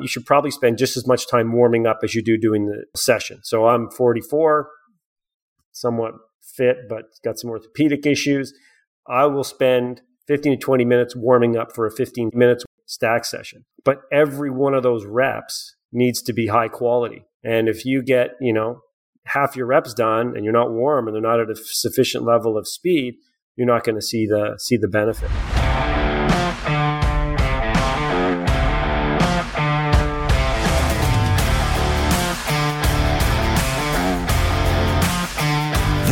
you should probably spend just as much time warming up as you do doing the session. So I'm 44, somewhat fit, but got some orthopedic issues. I will spend 15 to 20 minutes warming up for a 15 minutes stack session. But every one of those reps needs to be high quality. And if you get, you know, half your reps done and you're not warm and they're not at a sufficient level of speed, you're not going to see the see the benefit.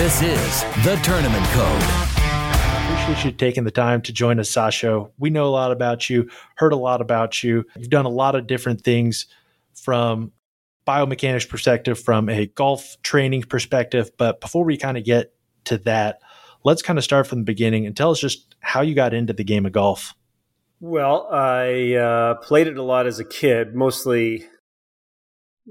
This is the Tournament Code. Appreciate you taking the time to join us, Sasho. We know a lot about you, heard a lot about you. You've done a lot of different things from biomechanics perspective, from a golf training perspective. But before we kind of get to that, let's kind of start from the beginning and tell us just how you got into the game of golf. Well, I uh, played it a lot as a kid, mostly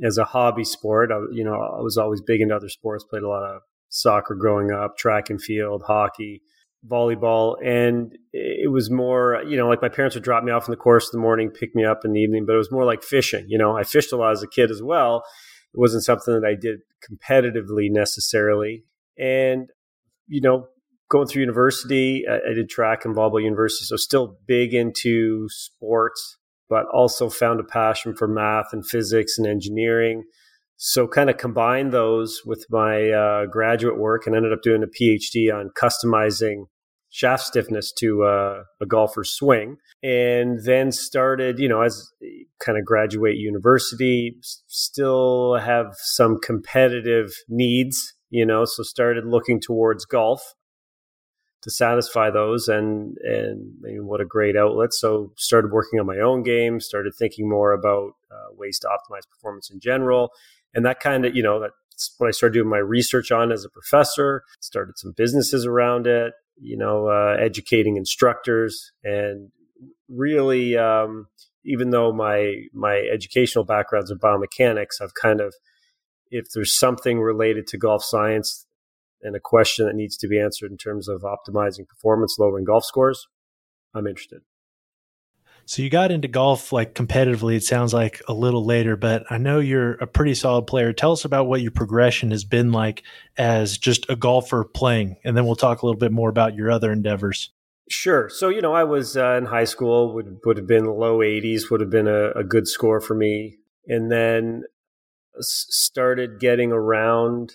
as a hobby sport. I, you know, I was always big into other sports. Played a lot of soccer growing up, track and field, hockey, volleyball. And it was more, you know, like my parents would drop me off in the course in the morning, pick me up in the evening, but it was more like fishing. You know, I fished a lot as a kid as well. It wasn't something that I did competitively necessarily. And, you know, going through university, I, did track and volleyball university. So still big into sports, but also found a passion for math and physics and engineering so kind of combined those with my uh, graduate work and ended up doing a phd on customizing shaft stiffness to uh, a golfer's swing. And then started you know as kind of graduate university still have some competitive needs you know so started looking towards golf to satisfy those and and I mean, what a great outlet. So started working on my own game started thinking more about uh, ways to optimize performance in general and that kind of, you know, that's what I started doing my research on as a professor, started some businesses around it, you know, uh, educating instructors and really, um, even though my, my educational backgrounds in biomechanics, I've kind of, if there's something related to golf science and a question that needs to be answered in terms of optimizing performance, lowering golf scores, I'm interested. So you got into golf like competitively, it sounds like a little later, but I know you're a pretty solid player. Tell us about what your progression has been like as just a golfer playing, and then we'll talk a little bit more about your other endeavors. Sure. So, you know, I was uh, in high school, would, would have been low 80s, would have been a, a good score for me. And then started getting around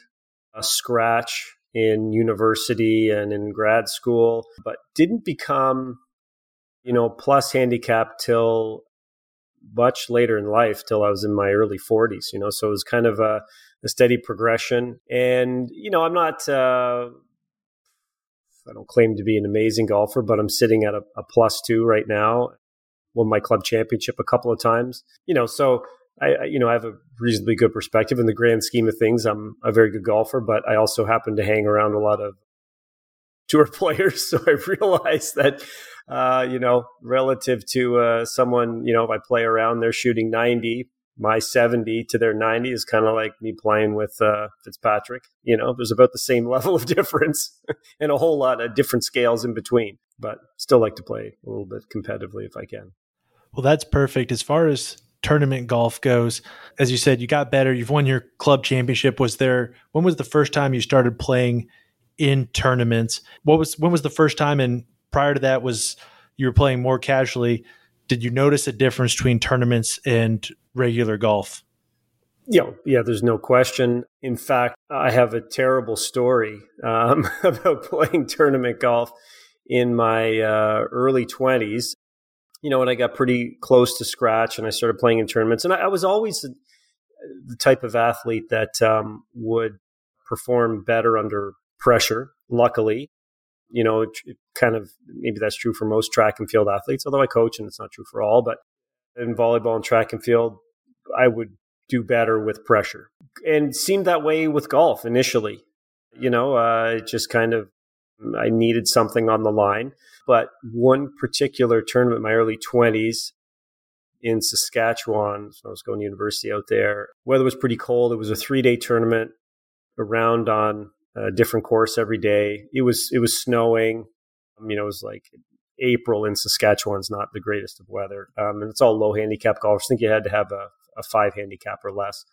a scratch in university and in grad school, but didn't become you know, plus handicap till much later in life, till I was in my early 40s, you know, so it was kind of a, a steady progression. And, you know, I'm not, uh, I don't claim to be an amazing golfer, but I'm sitting at a, a plus two right now. Won my club championship a couple of times, you know, so I, you know, I have a reasonably good perspective in the grand scheme of things. I'm a very good golfer, but I also happen to hang around a lot of tour players. So I realized that uh, you know, relative to uh, someone, you know, if I play around, they're shooting 90, my 70 to their 90 is kind of like me playing with uh, Fitzpatrick. You know, there's about the same level of difference and a whole lot of different scales in between, but still like to play a little bit competitively if I can. Well, that's perfect. As far as tournament golf goes, as you said, you got better. You've won your club championship. Was there, when was the first time you started playing in tournaments? What was, when was the first time and prior to that was you were playing more casually. Did you notice a difference between tournaments and regular golf? Yeah, yeah, there's no question. In fact, I have a terrible story um, about playing tournament golf in my uh, early 20s. You know, when I got pretty close to scratch and I started playing in tournaments, and I, I was always the type of athlete that um, would perform better under pressure, luckily you know, it, it kind of maybe that's true for most track and field athletes, although I coach and it's not true for all. But in volleyball and track and field, I would do better with pressure and seemed that way with golf initially. You know, uh, just kind of, I needed something on the line. But one particular tournament my early 20s in Saskatchewan, so I was going to university out there, weather was pretty cold. It was a three day tournament around on a different course every day. It was it was snowing. You know, it was like April in Saskatchewan's not the greatest of weather, um, and it's all low handicap golfers. I think you had to have a, a five handicap or less.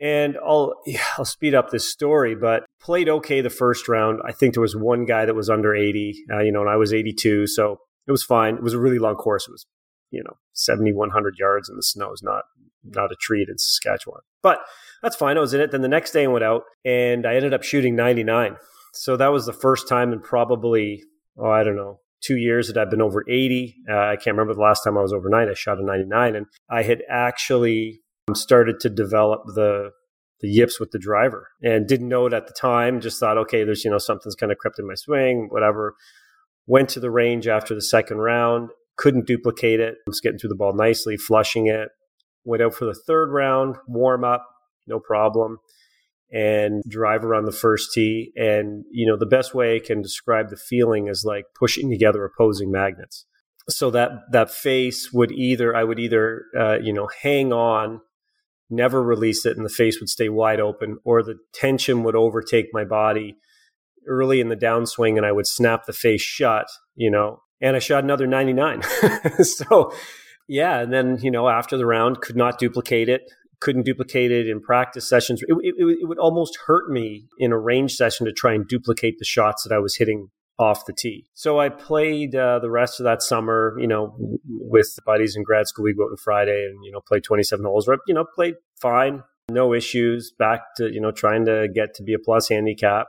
And I'll yeah, I'll speed up this story, but played okay the first round. I think there was one guy that was under 80, uh, you know, and I was 82, so it was fine. It was a really long course. It was, you know, 7,100 yards in the snow is not not a treat in Saskatchewan, but that's fine. I was in it. Then the next day I went out and I ended up shooting 99. So that was the first time in probably oh I don't know two years that I've been over 80. Uh, I can't remember the last time I was over 90. I shot a 99, and I had actually started to develop the the yips with the driver and didn't know it at the time just thought okay there's you know something's kind of crept in my swing whatever went to the range after the second round couldn't duplicate it. Was getting through the ball nicely flushing it. Went out for the third round warm up no problem and drive around the first tee. And you know the best way i can describe the feeling is like pushing together opposing magnets. So that that face would either i would either uh, you know hang on never release it and the face would stay wide open or the tension would overtake my body early in the downswing and I would snap the face shut, you know, and I shot another 99. so yeah. And then, you know, after the round could not duplicate it, couldn't duplicate it in practice sessions. It, it, it would almost hurt me in a range session to try and duplicate the shots that I was hitting off the tee. So I played uh, the rest of that summer, you know, with buddies in grad school. We go out on Friday and, you know, play 27 holes. You know, played fine, no issues, back to, you know, trying to get to be a plus handicap.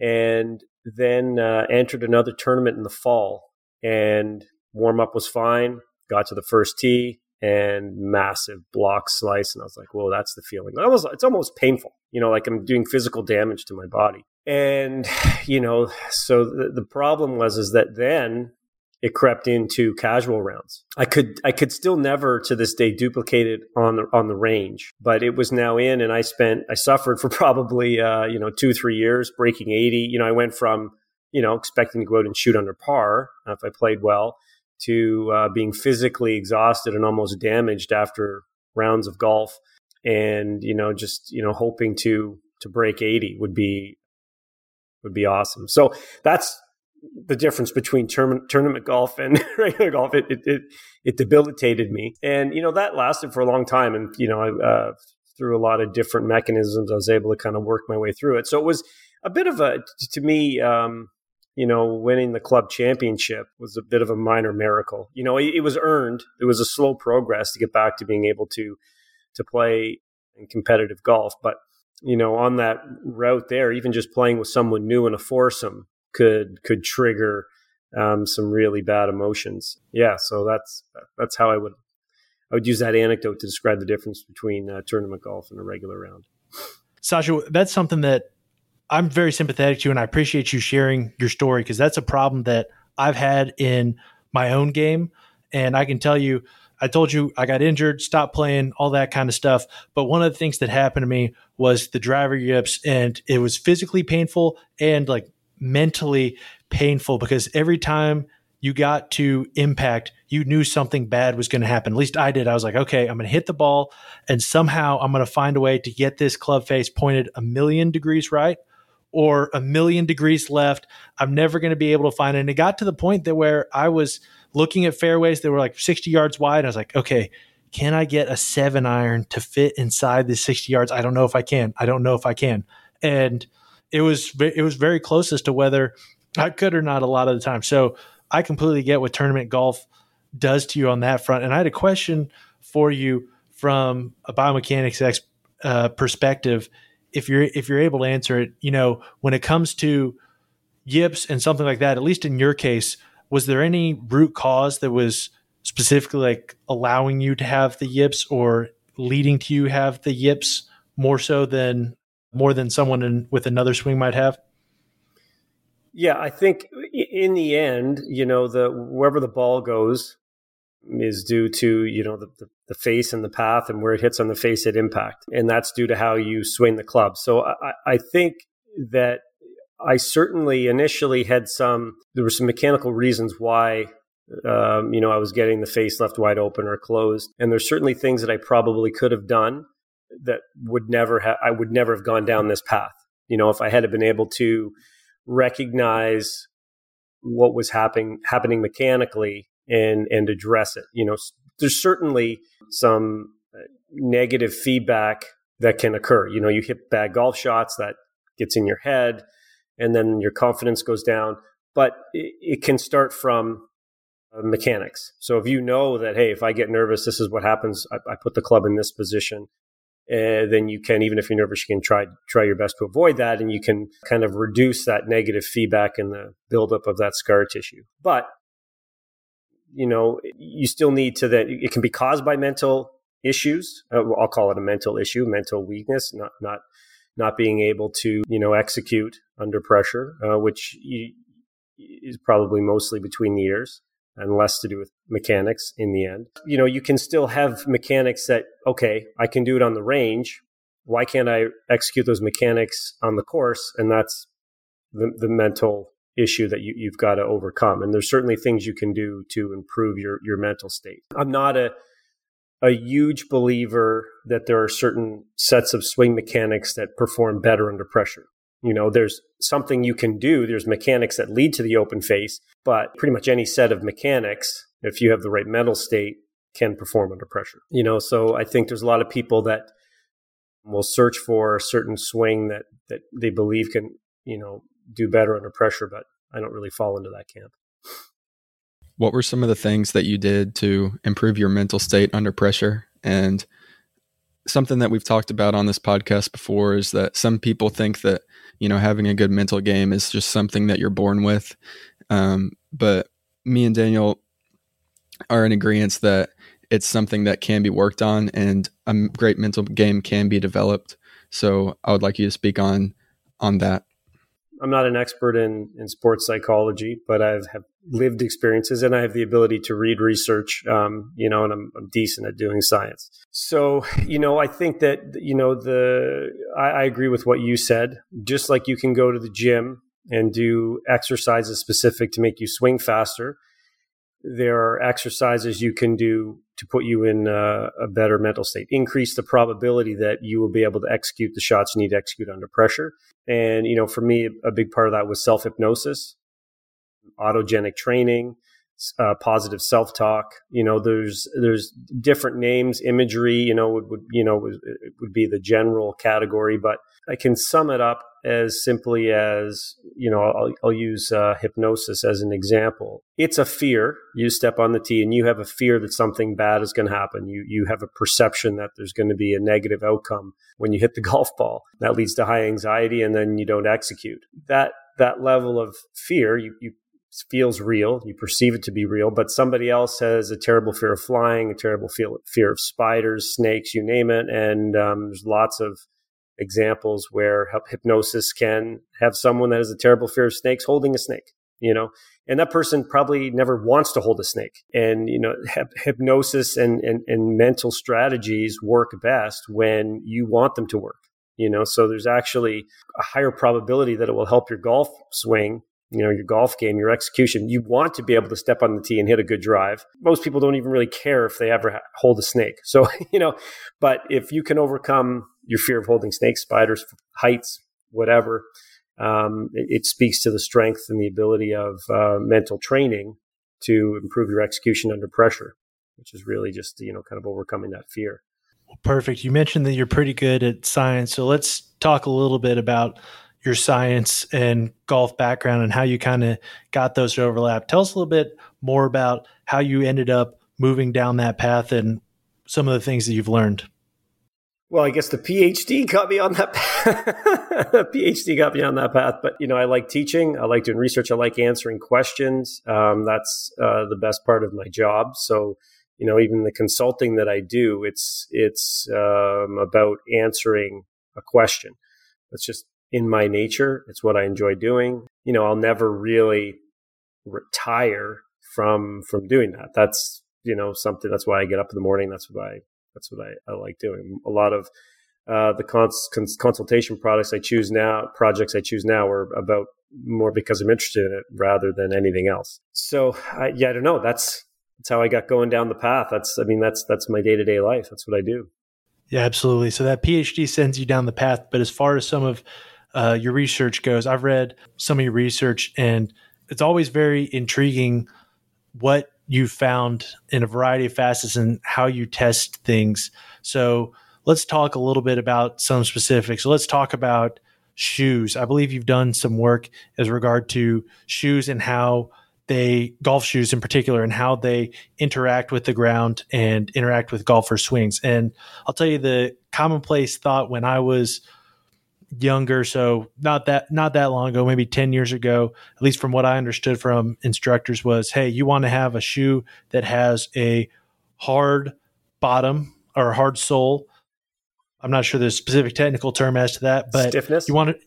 And then uh, entered another tournament in the fall and warm up was fine. Got to the first tee and massive block slice. And I was like, whoa, that's the feeling. Was, it's almost painful, you know, like I'm doing physical damage to my body. And, you know, so the, the problem was, is that then it crept into casual rounds. I could I could still never to this day duplicate it on the on the range, but it was now in, and I spent I suffered for probably uh, you know two three years breaking eighty. You know, I went from you know expecting to go out and shoot under par uh, if I played well to uh, being physically exhausted and almost damaged after rounds of golf, and you know just you know hoping to to break 80 would be would be awesome. So that's the difference between term, tournament golf and regular golf. It, it, it it debilitated me, and you know that lasted for a long time. And you know, I, uh, through a lot of different mechanisms, I was able to kind of work my way through it. So it was a bit of a to me. Um, you know, winning the club championship was a bit of a minor miracle. You know, it, it was earned. It was a slow progress to get back to being able to to play in competitive golf, but you know, on that route there, even just playing with someone new in a foursome could could trigger um, some really bad emotions. Yeah, so that's that's how I would I would use that anecdote to describe the difference between uh, tournament golf and a regular round. Sasho, that's something that I'm very sympathetic to, you, and I appreciate you sharing your story because that's a problem that I've had in my own game, and I can tell you I told you I got injured, stopped playing, all that kind of stuff. But one of the things that happened to me was the driver yips, and it was physically painful and like mentally painful because every time you got to impact, you knew something bad was going to happen. At least I did. I was like, okay, I'm going to hit the ball, and somehow I'm going to find a way to get this club face pointed a million degrees right or a million degrees left. I'm never going to be able to find it. And it got to the point that where I was looking at fairways that were like 60 yards wide. I was like, okay, can I get a seven iron to fit inside the 60 yards? I don't know if I can. I don't know if I can. And it was it was very close as to whether I could or not a lot of the time. So I completely get what tournament golf does to you on that front. And I had a question for you from a biomechanics ex, uh, perspective. If you're if you're able to answer it, you know, when it comes to yips and something like that, at least in your case, was there any root cause that was specifically like allowing you to have the yips or leading to you have the yips more so than more than someone in, with another swing might have? Yeah, I think in the end, you know, the wherever the ball goes is due to you know the, the, the face and the path and where it hits on the face at impact, and that's due to how you swing the club. So I, I think that I certainly initially had some, there were some mechanical reasons why, um, you know, I was getting the face left wide open or closed. And there's certainly things that I probably could have done that would never have, I would never have gone down this path. You know, if I had been able to recognize what was happening happening mechanically and and address it. You know, there's certainly some uh, negative feedback that can occur. You know, you hit bad golf shots that gets in your head, and then your confidence goes down. But it, it can start from uh, mechanics. So if you know that, hey, if I get nervous, this is what happens. I, I put the club in this position. Uh, then you can, even if you're nervous, you can try try your best to avoid that, and you can kind of reduce that negative feedback and the buildup of that scar tissue. But you know, you still need to that. It can be caused by mental issues. Uh, I'll call it a mental issue, mental weakness, not not not being able to you know execute under pressure, uh, which you, is probably mostly between the ears and less to do with mechanics in the end. You know, you can still have mechanics that okay, I can do it on the range. Why can't I execute those mechanics on the course? And that's the, the mental issue that you, you've got to overcome. And there's certainly things you can do to improve your, your mental state. I'm not a, a huge believer that there are certain sets of swing mechanics that perform better under pressure. You know, there's something you can do. There's mechanics that lead to the open face, but pretty much any set of mechanics, if you have the right mental state, can perform under pressure. You know, so I think there's a lot of people that will search for a certain swing that that they believe can, you know, do better under pressure, but I don't really fall into that camp. What were some of the things that you did to improve your mental state under pressure? And something that we've talked about on this podcast before is that some people think that, you know, having a good mental game is just something that you're born with. Um, but me and Daniel are in agreement that it's something that can be worked on and a great mental game can be developed. So I would like you to speak on on that. I'm not an expert in, in sports psychology, but I've have lived experiences and I have the ability to read research, um, you know, and I'm, I'm, decent at doing science. So, you know, I think that, you know, the, I, I agree with what you said. Just like you can go to the gym and do exercises specific to make you swing faster, there are exercises you can do to put you in a, a, better mental state, increase the probability that you will be able to execute the shots you need to execute under pressure. And, you know, for me, a big part of that was self hypnosis, autogenic training, uh, positive self talk. You know, there's, there's different names, imagery, you know, would, would you know, would, would be the general category, but I can sum it up as simply as you know i'll, I'll use uh, hypnosis as an example. It's a fear. You step on the tee and you have a fear that something bad is going to happen. You you have a perception that there's going to be a negative outcome when you hit the golf ball. That leads to high anxiety and then you don't execute. That that level of fear you, you feels real. You perceive it to be real but somebody else has a terrible fear of flying a terrible fear of spiders snakes you name it and um, there's lots of examples where hypnosis can have someone that has a terrible fear of snakes holding a snake, you know, and that person probably never wants to hold a snake. And, you know, hypnosis and, and, and mental strategies work best when you want them to work, you know, so there's actually a higher probability that it will help your golf swing you know your golf game your execution. You want to be able to step on the tee and hit a good drive. Most people don't even really care if they ever hold a snake. So you know but if you can overcome your fear of holding snakes, spiders, heights, whatever. Um, it, it, speaks to the strength and the ability of uh, mental training to improve your execution under pressure, which is really just you know kind of overcoming that fear. Perfect. You mentioned that you're pretty good at science, so let's talk a little bit about your science and golf background and how you kind of got those to overlap. Tell us a little bit more about how you ended up moving down that path and some of the things that you've learned. Well, I guess the PhD got me on that path. PhD got me on that path. But, you know, I like teaching. I like doing research. I like answering questions. Um, that's uh, the best part of my job. So, you know, even the consulting that I do, it's, it's um, about answering a question. It's just in my nature. It's what I enjoy doing. You know, I'll never really retire from, from doing that. That's, you know, something, that's why I get up in the morning. That's I that's what I, I like doing. A lot of uh, the cons- cons- consultation products I choose now, projects I choose now, are about more because I'm interested in it rather than anything else. So I, yeah, I don't know. That's that's how I got going down the path. That's I mean that's that's my day to day life. That's what I do. Yeah, absolutely. So that PhD sends you down the path. But as far as some of uh, your research goes, I've read some of your research, and it's always very intriguing what you found in a variety of facets and how you test things. So let's talk a little bit about some specifics. Let's talk about shoes. I believe you've done some work as regard to shoes and how they golf shoes in particular and how they interact with the ground and interact with golfer swings. And I'll tell you the commonplace thought when I was younger, so not that not that long ago, maybe 10 years ago, at least from what I understood from instructors was, hey, you want to have a shoe that has a hard bottom or hard sole. I'm not sure the specific technical term as to that, but stiffness. You want it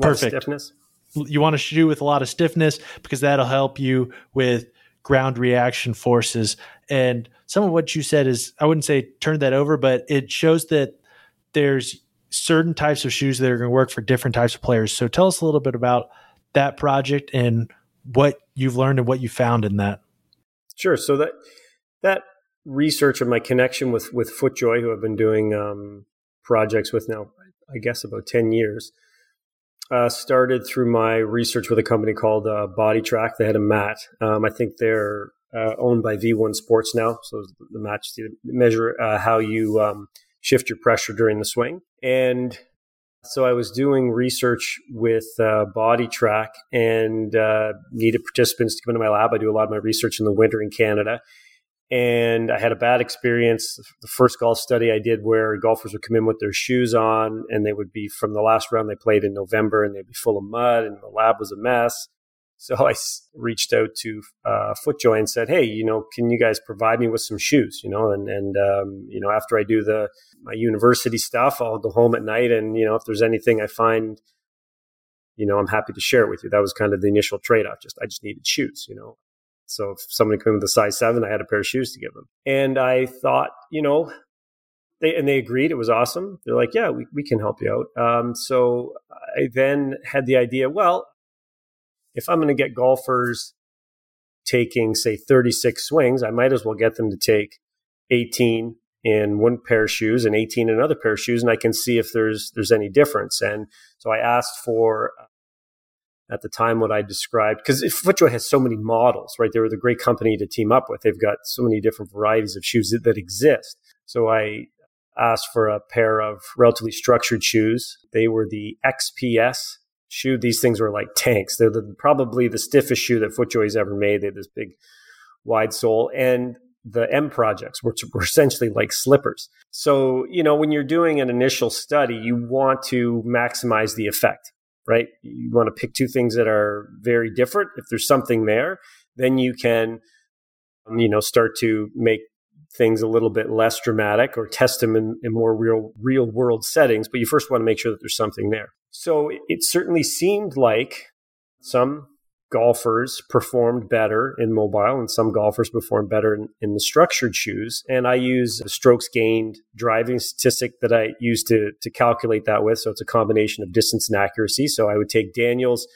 perfect stiffness. You want a shoe with a lot of stiffness because that'll help you with ground reaction forces. And some of what you said is, I wouldn't say turn that over, but it shows that there's certain types of shoes that are going to work for different types of players. So tell us a little bit about that project and what you've learned and what you found in that. Sure. So that that research and my connection with with FootJoy, who I've been doing um, projects with now, I guess about ten years, uh, started through my research with a company called uh, Track. They had a mat. Um, I think they're uh, owned by V1 Sports now. So the match to measure uh, how you um, shift your pressure during the swing. And so I was doing research with uh, BodiTrak and uh, needed participants to come into my lab. I do a lot of my research in the winter in Canada. And I had a bad experience. The first golf study I did where golfers would come in with their shoes on and they would be from the last round they played in November and they'd be full of mud and the lab was a mess. So I reached out to uh, FootJoy and said, "Hey, you know, can you guys provide me with some shoes? You know, and and um, you know, after I do the my university stuff, I'll go home at night, and you know, if there's anything I find, you know, I'm happy to share it with you. That was kind of the initial trade off. Just I just needed shoes, you know. So if somebody came with a size seven, I had a pair of shoes to give them, and I thought, you know, they and they agreed. It was awesome. They're like, yeah, we we can help you out. Um, so I then had the idea, well if I'm going to get golfers taking, say, 36 swings, I might as well get them to take 18 in one pair of shoes and 18 in another pair of shoes, and I can see if there's there's any difference. And so I asked for at the time what I described because FootJoy has so many models, right? They were the great company to team up with. They've got so many different varieties of shoes that, that exist. So I asked for a pair of relatively structured shoes. They were the XPS shoe. These things were like tanks. They're the, probably the stiffest shoe that FootJoy's ever made. They have this big wide sole and the M projects, which were essentially like slippers. So, you know, when you're doing an initial study, you want to maximize the effect, right? You want to pick two things that are very different. If there's something there, then you can, you know, start to make things a little bit less dramatic or test them in, in more real real world settings but you first want to make sure that there's something there so it certainly seemed like some golfers performed better in mobile and some golfers performed better in, in, the structured shoes. And I use a strokes gained driving statistic that I use to, to calculate that with. So it's a combination of distance and accuracy. So I would take Daniel's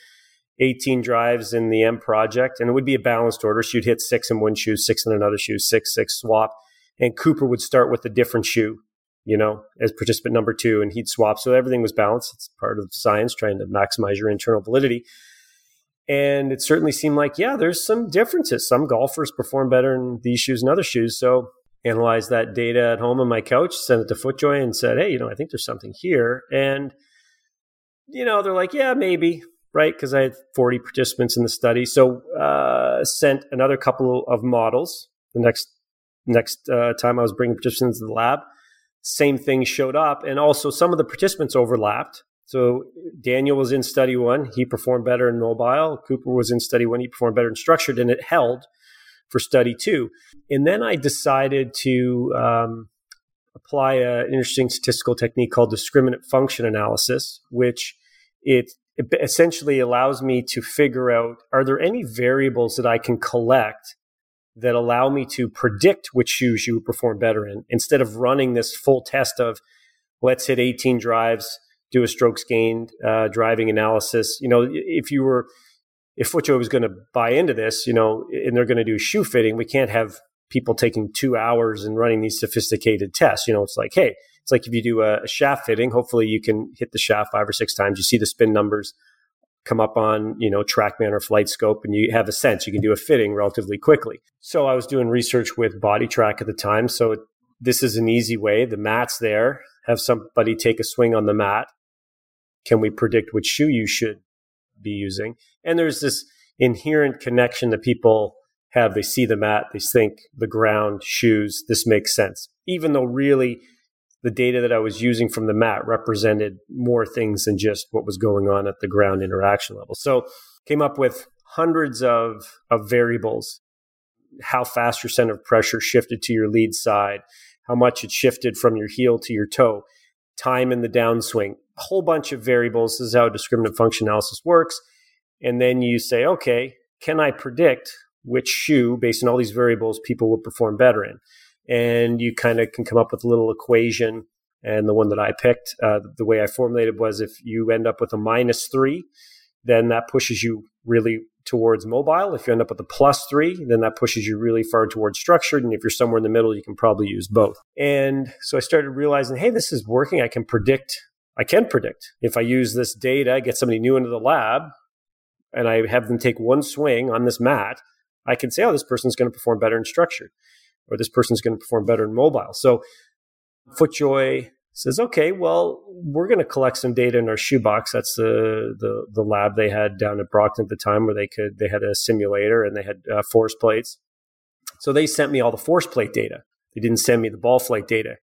18 drives in the M project and it would be a balanced order. You'd hit six in one shoe, six in another shoe, six, six swap. And Cooper would start with a different shoe you know, as participant number two, and he'd swap. So everything was balanced. It's part of science, trying to maximize your internal validity. And it certainly seemed like, yeah, there's some differences. Some golfers perform better in these shoes and other shoes. So analyzed that data at home on my couch, sent it to FootJoy and said, hey, you know, I think there's something here. And, you know, they're like, yeah, maybe, right? Because I had 40 participants in the study. So uh, sent another couple of models the next next uh, time I was bringing participants to the lab same thing showed up. And also some of the participants overlapped. So Daniel was in study one. He performed better in mobile. Cooper was in study one. He performed better in structured, and it held for study two. And then I decided to um, apply a, an interesting statistical technique called discriminant function analysis, which it, it essentially allows me to figure out are there any variables that I can collect that allow me to predict which shoes you would perform better in instead of running this full test of let's hit 18 drives, do a strokes gained uh, driving analysis. You know, if you were, if FootJoy was going to buy into this, you know, and they're going to do shoe fitting, we can't have people taking two hours and running these sophisticated tests. You know, it's like, hey, it's like if you do a, a shaft fitting, hopefully you can hit the shaft five or six times. You see the spin numbers come up on, you know, TrackMan or FlightScope and you have a sense. You can do a fitting relatively quickly. So I was doing research with BodiTrak at the time. So this is an easy way. The mat's there. Have somebody take a swing on the mat. Can we predict which shoe you should be using? And there's this inherent connection that people have. They see the mat, they think the ground, shoes, this makes sense. Even though really the data that I was using from the mat represented more things than just what was going on at the ground interaction level. So came up with hundreds of, of variables, how fast your center of pressure shifted to your lead side, how much it shifted from your heel to your toe, time in the downswing, a whole bunch of variables. This is how discriminant function analysis works. And then you say, okay, can I predict which shoe, based on all these variables, people will perform better in? And you kind of can come up with a little equation. And the one that I picked, uh, the way I formulated was if you end up with a minus three, then that pushes you really towards mobile. If you end up with a plus three, then that pushes you really far towards structured. And if you're somewhere in the middle, you can probably use both. And so I started realizing, hey, this is working. I can predict. I can predict. If I use this data, get somebody new into the lab, and I have them take one swing on this mat, I can say, oh, this person's going to perform better in structured or this person's going to perform better in mobile. So FootJoy says, okay, well, we're going to collect some data in our shoebox. That's the, the, the lab they had down at Brockton at the time where they could, they had a simulator and they had uh, force plates. So they sent me all the force plate data. They didn't send me the ball flight data.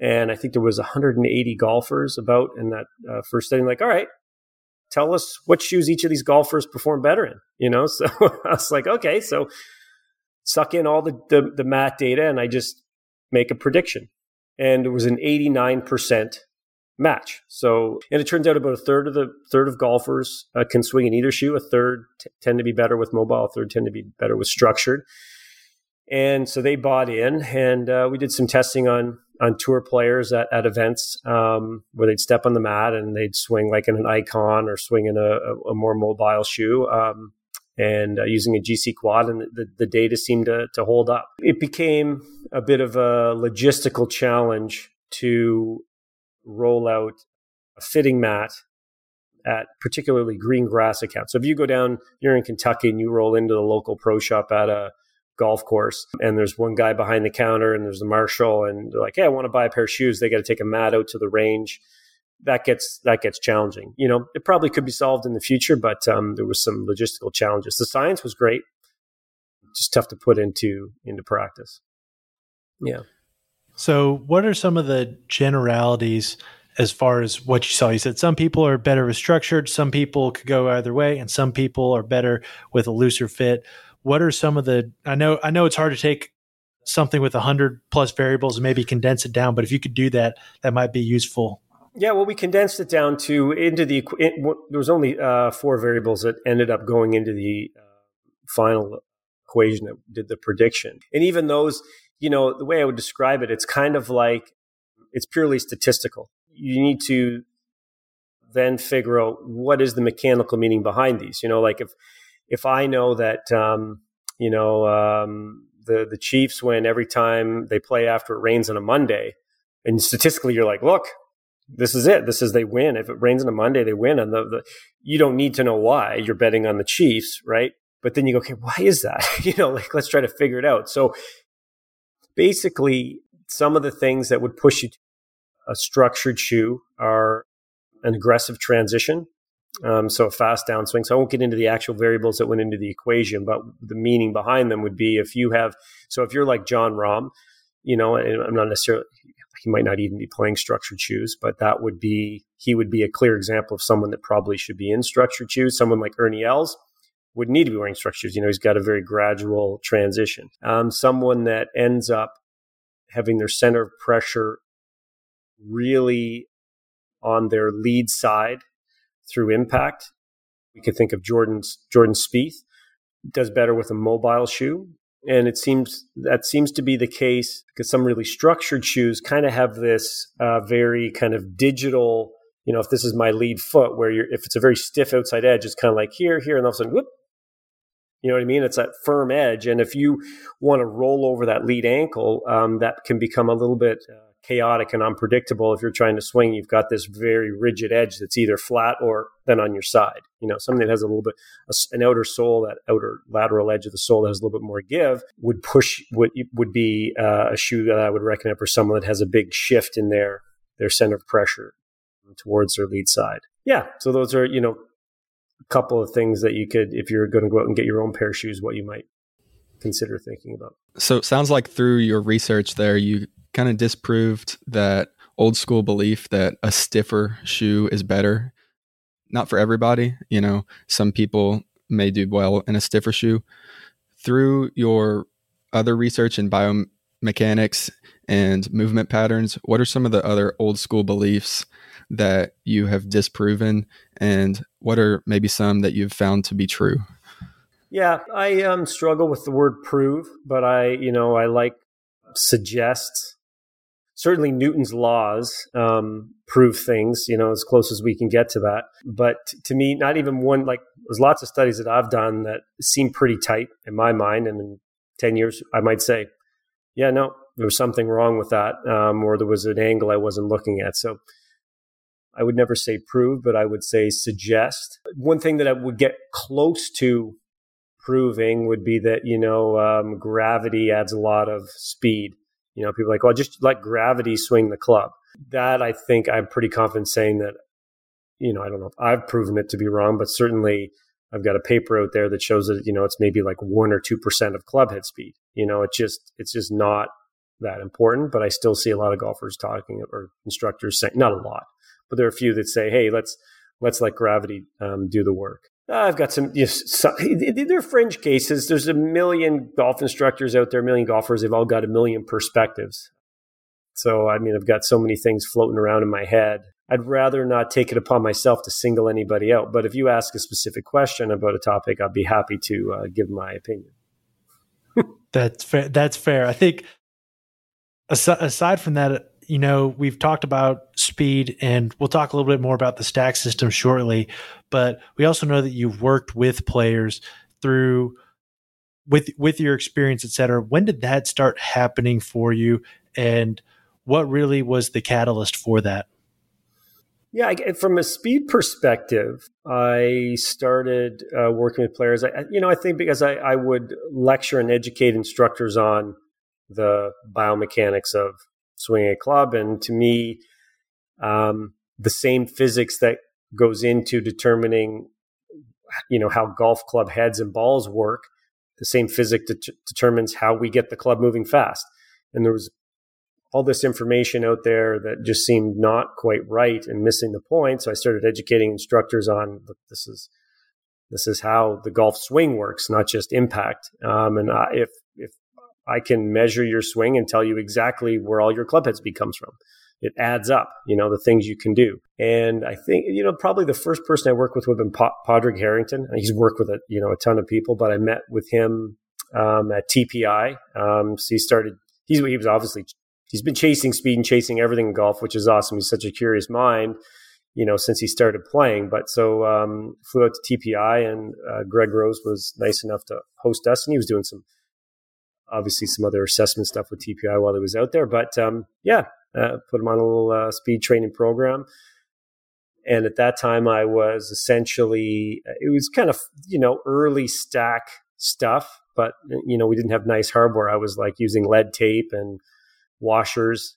And I think there was 180 golfers about in that uh, first study. Like, all right, tell us what shoes each of these golfers perform better in. You know, so I was like, okay, so suck in all the, the, the mat data and I just make a prediction. And it was an 89% match. So, and it turns out about a third of the third of golfers uh, can swing in either shoe. A third t- tend to be better with mobile. A third tend to be better with structured. And so they bought in, and uh, we did some testing on on tour players at, at events um, where they'd step on the mat and they'd swing like in an icon or swing in a, a, a more mobile shoe. Um, and uh, using a GCQuad, and the, the data seemed to, to hold up. It became a bit of a logistical challenge to roll out a fitting mat at particularly green grass accounts. So if you go down, you're in Kentucky and you roll into the local pro shop at a golf course and there's one guy behind the counter and there's the marshal and they're like, Hey, I want to buy a pair of shoes. They got to take a mat out to the range that gets that gets challenging. You know, it probably could be solved in the future, but um, there was some logistical challenges. The science was great, just tough to put into into practice. Yeah. So, what are some of the generalities as far as what you saw? You said some people are better with structured, some people could go either way, and some people are better with a looser fit. What are some of the? I know I know it's hard to take something with a hundred plus variables and maybe condense it down, but if you could do that, that might be useful yeah, well, we condensed it down to into the. It, there was only uh, four variables that ended up going into the uh, final equation that did the prediction, and even those, you know, the way I would describe it, it's kind of like it's purely statistical. You need to then figure out what is the mechanical meaning behind these. You know, like if if I know that um, you know um, the the Chiefs win every time they play after it rains on a Monday, and statistically you're like, look, this is it. This is they win. If it rains on a Monday, they win. And the, the you don't need to know why you're betting on the Chiefs, right? But then you go, okay, why is that? you know, like let's try to figure it out. So basically, some of the things that would push you to a structured shoe are an aggressive transition. Um, so a fast downswing. So I won't get into the actual variables that went into the equation, but the meaning behind them would be if you have, so if you're like Jon Rahm, you know, I'm not necessarily, he might not even be playing structured shoes, but that would be he would be a clear example of someone that probably should be in structured shoes. Someone like Ernie Els would need to be wearing structured shoes. You know, he's got a very gradual transition. Um, someone that ends up having their center of pressure really on their lead side through impact. We could think of Jordan's Jordan Spieth does better with a mobile shoe and it seems that seems to be the case because some really structured shoes kind of have this uh, very kind of digital you know if this is my lead foot where you're if it's a very stiff outside edge it's kind of like here here and all of a sudden whoop. You know what i mean? It's that firm edge and if you want to roll over that lead ankle um, that can become a little bit uh, chaotic and unpredictable. If you're trying to swing, you've got this very rigid edge that's either flat or then on your side. You know, something that has a little bit an outer sole, that outer lateral edge of the sole that has a little bit more give would push would would be uh, a shoe that I would recommend for someone that has a big shift in their their center of pressure towards their lead side. Yeah, so those are you know a couple of things that you could if you're going to go out and get your own pair of shoes, what you might consider thinking about. So it sounds like through your research there, you kind of disproved that old school belief that a stiffer shoe is better. Not for everybody, you know, some people may do well in a stiffer shoe. Through your other research in biomechanics and movement patterns, what are some of the other old school beliefs that you have disproven and what are maybe some that you've found to be true? Yeah, I um, struggle with the word prove, but I, you know, I like suggest. Certainly, Newton's laws um, prove things, you know, as close as we can get to that. But to me, not even one, like, there's lots of studies that I've done that seem pretty tight in my mind. And in 10 years, I might say, yeah, no, there was something wrong with that, um, or there was an angle I wasn't looking at. So I would never say prove, but I would say suggest. One thing that I would get close to proving would be that you know um, gravity adds a lot of speed. You know, people like, well, just let gravity swing the club. That I think I'm pretty confident saying that. You know, I don't know if I've proven it to be wrong, but certainly I've got a paper out there that shows that you know it's maybe like one or two percent of club head speed. You know, it's just it's just not that important. But I still see a lot of golfers talking or instructors saying not a lot, but there are a few that say, hey, let's let's let gravity um, do the work. I've got some, you know, some, they're fringe cases. There's a million golf instructors out there, a million golfers. They've all got a million perspectives. So, I mean, I've got so many things floating around in my head. I'd rather not take it upon myself to single anybody out. But if you ask a specific question about a topic, I'd be happy to uh, give my opinion. that's fair. That's fair. I think aside from that, you know, we've talked about speed and we'll talk a little bit more about the stack system shortly, but we also know that you've worked with players through with with your experience, et cetera. When did that start happening for you and what really was the catalyst for that? Yeah, from a speed perspective, I started uh, working with players. I, you know, I think because I, I would lecture and educate instructors on the biomechanics of swinging a club. And to me, um, the same physics that goes into determining, you know, how golf club heads and balls work, the same physics det- determines how we get the club moving fast. And there was all this information out there that just seemed not quite right and missing the point. So I started educating instructors on this is this is how the golf swing works, not just impact. Um, and I, if if I can measure your swing and tell you exactly where all your club heads speed comes from. It adds up, you know, the things you can do. And I think, you know, probably the first person I worked with would have been pa- Padraig Harrington. He's worked with a, you know, a ton of people, but I met with him um, at TPI. Um, so he started, he's, he was obviously, he's been chasing speed and chasing everything in golf, which is awesome. He's such a curious mind you know, since he started playing. But so um, flew out to TPI, and uh, Greg Rose was nice enough to host us, and he was doing some obviously some other assessment stuff with TPI while he was out there. But um, yeah, uh, put him on a little uh, speed training program. And at that time, I was essentially, it was kind of, you know, early stack stuff, but, you know, we didn't have nice hardware. I was like using lead tape and washers,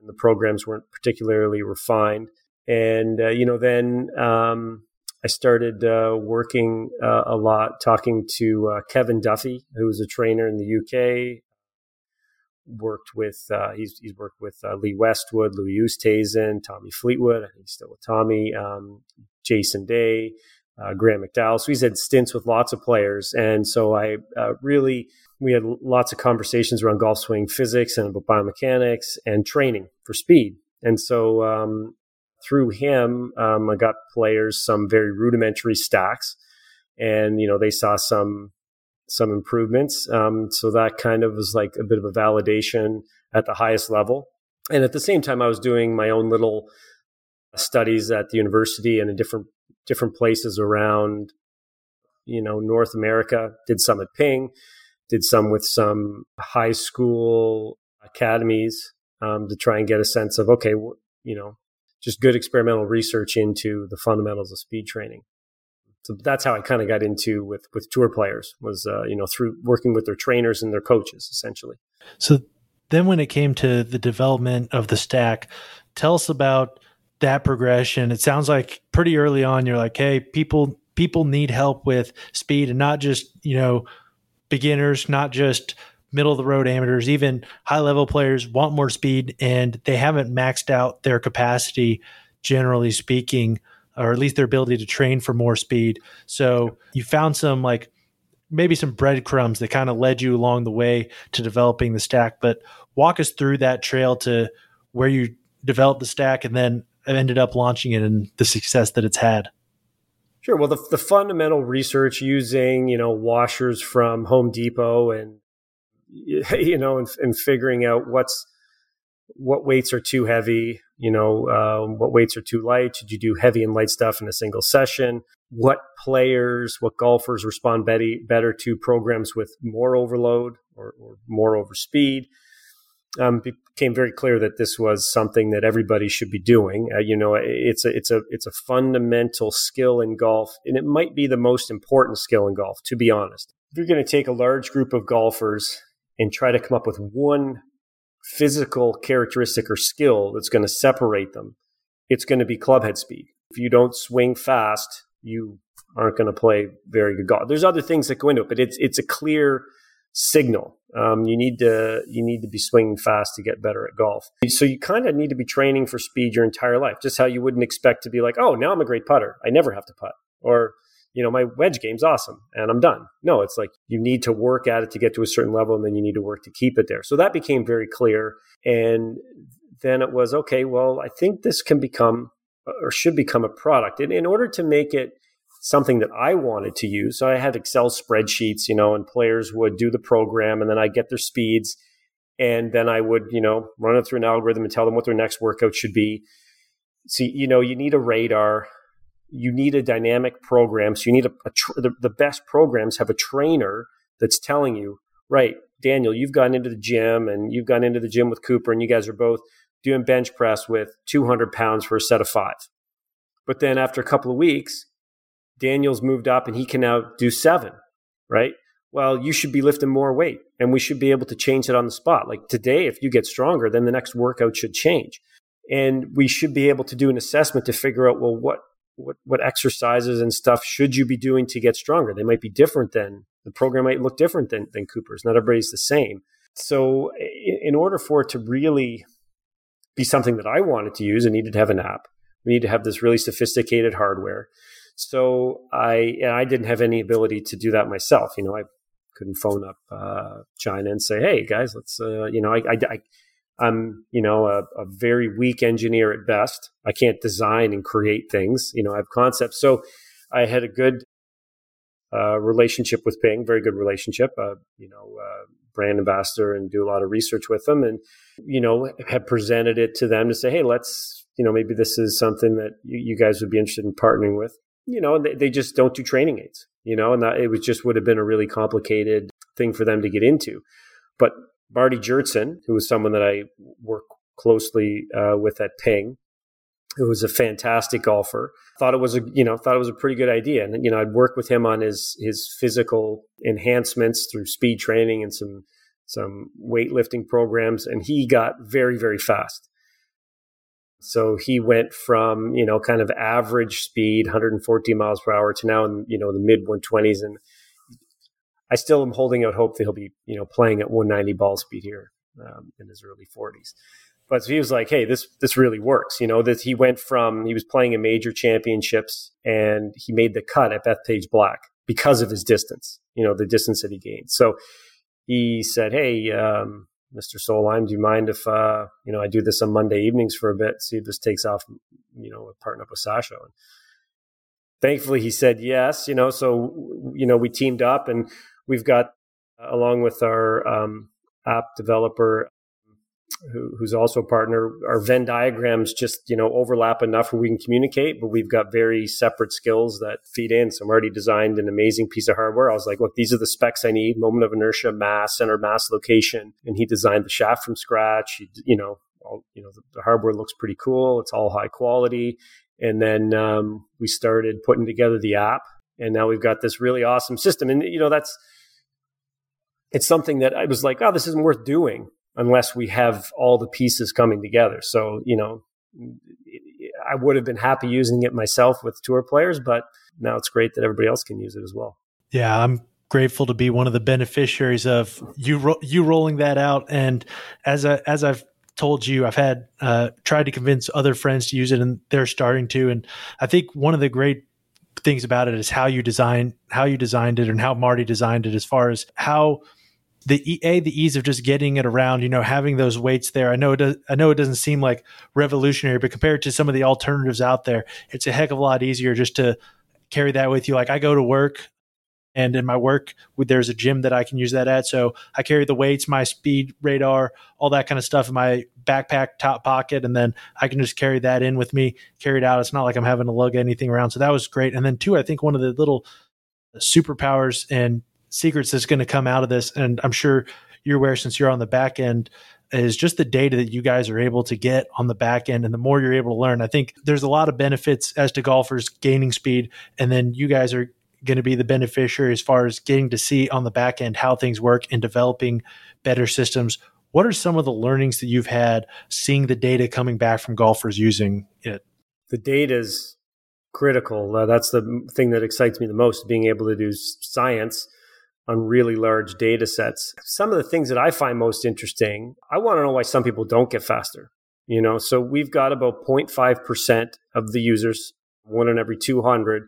and the programs weren't particularly refined. And, uh, you know, then um, I started uh, working uh, a lot, talking to uh, Kevin Duffy, who was a trainer in the UK. Worked with uh, he's he's worked with uh, Lee Westwood, Louis Oosthuizen, Tommy Fleetwood. I think he's still with Tommy, um, Jason Day, uh, Graham McDowell. So he's had stints with lots of players, and so I really we had lots of conversations around golf swing physics and biomechanics and training for speed. And so um, through him, um, I got players some very rudimentary stacks, and you know they saw some some improvements. Um, so that kind of was like a bit of a validation at the highest level. And at the same time, I was doing my own little studies at the university and in different different places around, you know, North America. Did some at Ping, did some with some high school academies um, to try and get a sense of okay, you know, just good experimental research into the fundamentals of speed training. So that's how I kind of got into with with tour players was uh, you know through working with their trainers and their coaches essentially. So then when it came to the development of the stack, tell us about that progression. It sounds like pretty early on you're like, hey, people people need help with speed and not just, you know, beginners, not just middle of the road amateurs, even high level players want more speed and they haven't maxed out their capacity, generally speaking, or at least their ability to train for more speed. So you found some like maybe some breadcrumbs that kind of led you along the way to developing the stack. But walk us through that trail to where you developed the stack and then ended up launching it and the success that it's had. Sure. Well, the, the fundamental research using, you know, washers from Home Depot and you know, and, and figuring out what's what weights are too heavy, you know, um, what weights are too light. Should you do heavy and light stuff in a single session? What players, what golfers respond better, to programs with more overload or, or more overspeed? Um, became very clear that this was something that everybody should be doing. Uh, you know, it's a it's a it's a fundamental skill in golf, and it might be the most important skill in golf. To be honest, if you're going to take a large group of golfers and try to come up with one physical characteristic or skill that's going to separate them, it's going to be clubhead speed. If you don't swing fast, you aren't going to play very good golf. There's other things that go into it, but it's it's a clear signal. Um, you need to you need to be swinging fast to get better at golf. So you kind of need to be training for speed your entire life, just how you wouldn't expect to be like, oh, now I'm a great putter. I never have to putt, or you know, my wedge game's awesome and I'm done. No, it's like you need to work at it to get to a certain level and then you need to work to keep it there. So that became very clear. And then it was, okay, well, I think this can become or should become a product. And in order to make it something that I wanted to use, so I had Excel spreadsheets, you know, and players would do the program and then I'd get their speeds. And then I would, you know, run it through an algorithm and tell them what their next workout should be. See, you know, you need a radar you need a dynamic program. So you need a, a tr- the, the best programs have a trainer that's telling you, right, Daniel, you've gone into the gym and you've gone into the gym with Cooper, and you guys are both doing bench press with 200 pounds for a set of five. But then after a couple of weeks, Daniel's moved up and he can now do seven, right? Well, you should be lifting more weight and we should be able to change it on the spot. Like today, if you get stronger, then the next workout should change. And we should be able to do an assessment to figure out, well, what what what exercises and stuff should you be doing to get stronger? They might be different than the program might look different than than Cooper's. Not everybody's the same. So in, in order for it to really be something that I wanted to use, I needed to have an app. We need to have this really sophisticated hardware. So I and I didn't have any ability to do that myself. You know, I couldn't phone up uh, China and say, "Hey guys, let's." Uh, you know, I, I, I I'm, you know, a, a, very weak engineer at best. I can't design and create things. You know, I have concepts. So I had a good uh, relationship with Ping, very good relationship. Uh, you know, uh, brand ambassador and do a lot of research with them, and you know, have presented it to them to say, hey, let's, you know, maybe this is something that you, you guys would be interested in partnering with. You know, they, they just don't do training aids. You know, and that it was just would have been a really complicated thing for them to get into. But Marty Jertson, who was someone that I work closely uh, with at Ping, who was a fantastic golfer, thought it was a you know thought it was a pretty good idea, and you know I'd work with him on his his physical enhancements through speed training and some some weightlifting programs, and he got very very fast. So he went from you know kind of average speed, 140 miles per hour, to now in you know the mid 120s, and I still am holding out hope that he'll be, you know, playing at 190 ball speed here um, in his early 40s. But so he was like, "Hey, this this really works." You know, that he went from he was playing in major championships and he made the cut at Bethpage Black because of his distance. You know, the distance that he gained. So he said, "Hey, um, Mr. Solheim, do you mind if uh, you know I do this on Monday evenings for a bit, see if this takes off? You know, partner up with Sasho." And thankfully, he said yes. You know, so you know we teamed up and we've got, uh, along with our um, app developer, who, who's also a partner, our Venn diagrams just you know overlap enough where we can communicate, but we've got very separate skills that feed in. So I'm already designed an amazing piece of hardware. I was like, look, these are the specs I need: moment of inertia, mass, center mass location, and he designed the shaft from scratch. He, you know, all, you know, the, the, hardware looks pretty cool. It's all high quality. And then um, we started putting together the app, and now we've got this really awesome system. And you know, that's it's something that I was like, oh, this isn't worth doing unless we have all the pieces coming together. So you know, I would have been happy using it myself with tour players, but now it's great that everybody else can use it as well. Yeah, I'm grateful to be one of the beneficiaries of you ro- you rolling that out. And as I, as I've told you, I've had uh, tried to convince other friends to use it, and they're starting to. And I think one of the great things about it is how you design how you designed it and how Marty designed it, as far as how the a the ease of just getting it around you know having those weights there. I know it does, i know it doesn't seem like revolutionary but compared to some of the alternatives out there it's a heck of a lot easier just to carry that with you. Like i go to work and in my work there's a gym that i can use that at. So i carry the weights my speed radar all that kind of stuff in my backpack top pocket and then i can just carry that in with me carry it out. It's not like i'm having to lug anything around. So that was great. And then two i think one of the little superpowers and secrets that's going to come out of this and i'm sure you're aware since you're on the back end is just the data that you guys are able to get on the back end and the more you're able to learn i think there's a lot of benefits as to golfers gaining speed and then you guys are going to be the beneficiary as far as getting to see on the back end how things work and developing better systems. What are some of the learnings that you've had seeing the data coming back from golfers using it? The data is critical. Uh, that's the thing that excites me the most, being able to do science on really large data sets. Some of the things that I find most interesting, I want to know why some people don't get faster. You know, so we've got about 0.5% of the users, one in every 200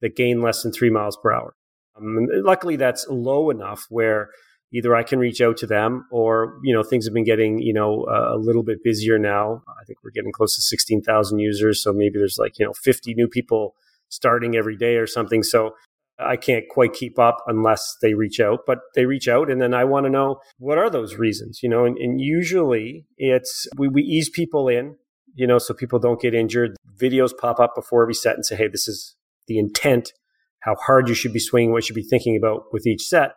that gain less than three miles per hour. Um, luckily, that's low enough where either I can reach out to them or, you know, things have been getting, you know, uh, a little bit busier now. I think we're getting close to 16,000 users. So maybe there's like, you know, 50 new people starting every day or something. So I can't quite keep up unless they reach out, but they reach out. And then I want to know what are those reasons, you know, and, and usually it's we, we ease people in, you know, so people don't get injured. Videos pop up before every set and say, hey, this is the intent, how hard you should be swinging, what you should be thinking about with each set.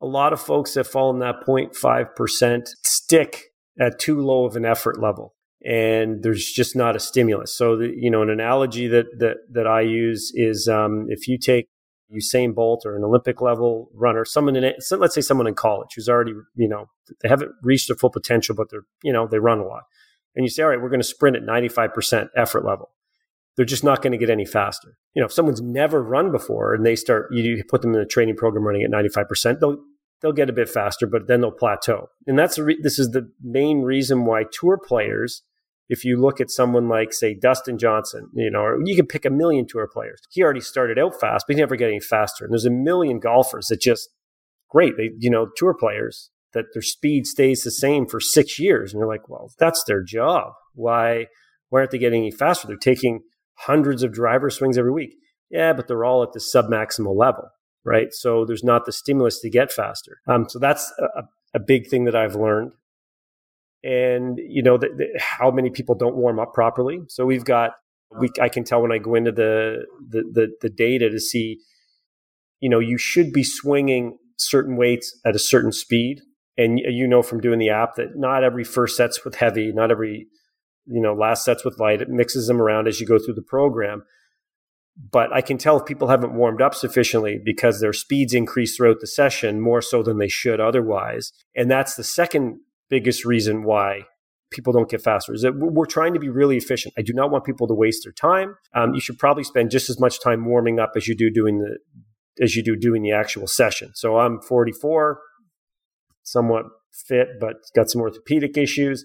A lot of folks that fall in that 0.5% stick at too low of an effort level and there's just not a stimulus. So, the, you know, an analogy that, that, that I use is um, if you take Usain Bolt or an Olympic level runner, someone in so let's say someone in college who's already, you know, they haven't reached their full potential, but they're, you know, they run a lot. And you say, all right, we're going to sprint at 95% effort level they're just not going to get any faster. You know, if someone's never run before and they start, you put them in a training program running at 95%, they'll, they'll get a bit faster, but then they'll plateau. And that's, re- this is the main reason why tour players, if you look at someone like, say, Dustin Johnson, you know, or you can pick a million tour players. He already started out fast, but he never get any faster. And there's a million golfers that just, great, they, you know, tour players that their speed stays the same for six years. And you're like, well, that's their job. Why, why aren't they getting any faster? They're taking hundreds of driver swings every week. Yeah, but they're all at the sub maximal level, right? So there's not the stimulus to get faster. Um, so that's a, a big thing that I've learned. And you know the, the, how many people don't warm up properly. So we've got we I can tell when I go into the, the the the data to see, you know, you should be swinging certain weights at a certain speed and you know from doing the app that not every first set's with heavy, not every you know, last sets with light. It mixes them around as you go through the program. But I can tell if people haven't warmed up sufficiently because their speeds increase throughout the session more so than they should otherwise. And that's the second biggest reason why people don't get faster is that we're trying to be really efficient. I do not want people to waste their time. Um, you should probably spend just as much time warming up as you do doing the as you do doing the actual session. So I'm 44, somewhat fit, but got some orthopedic issues.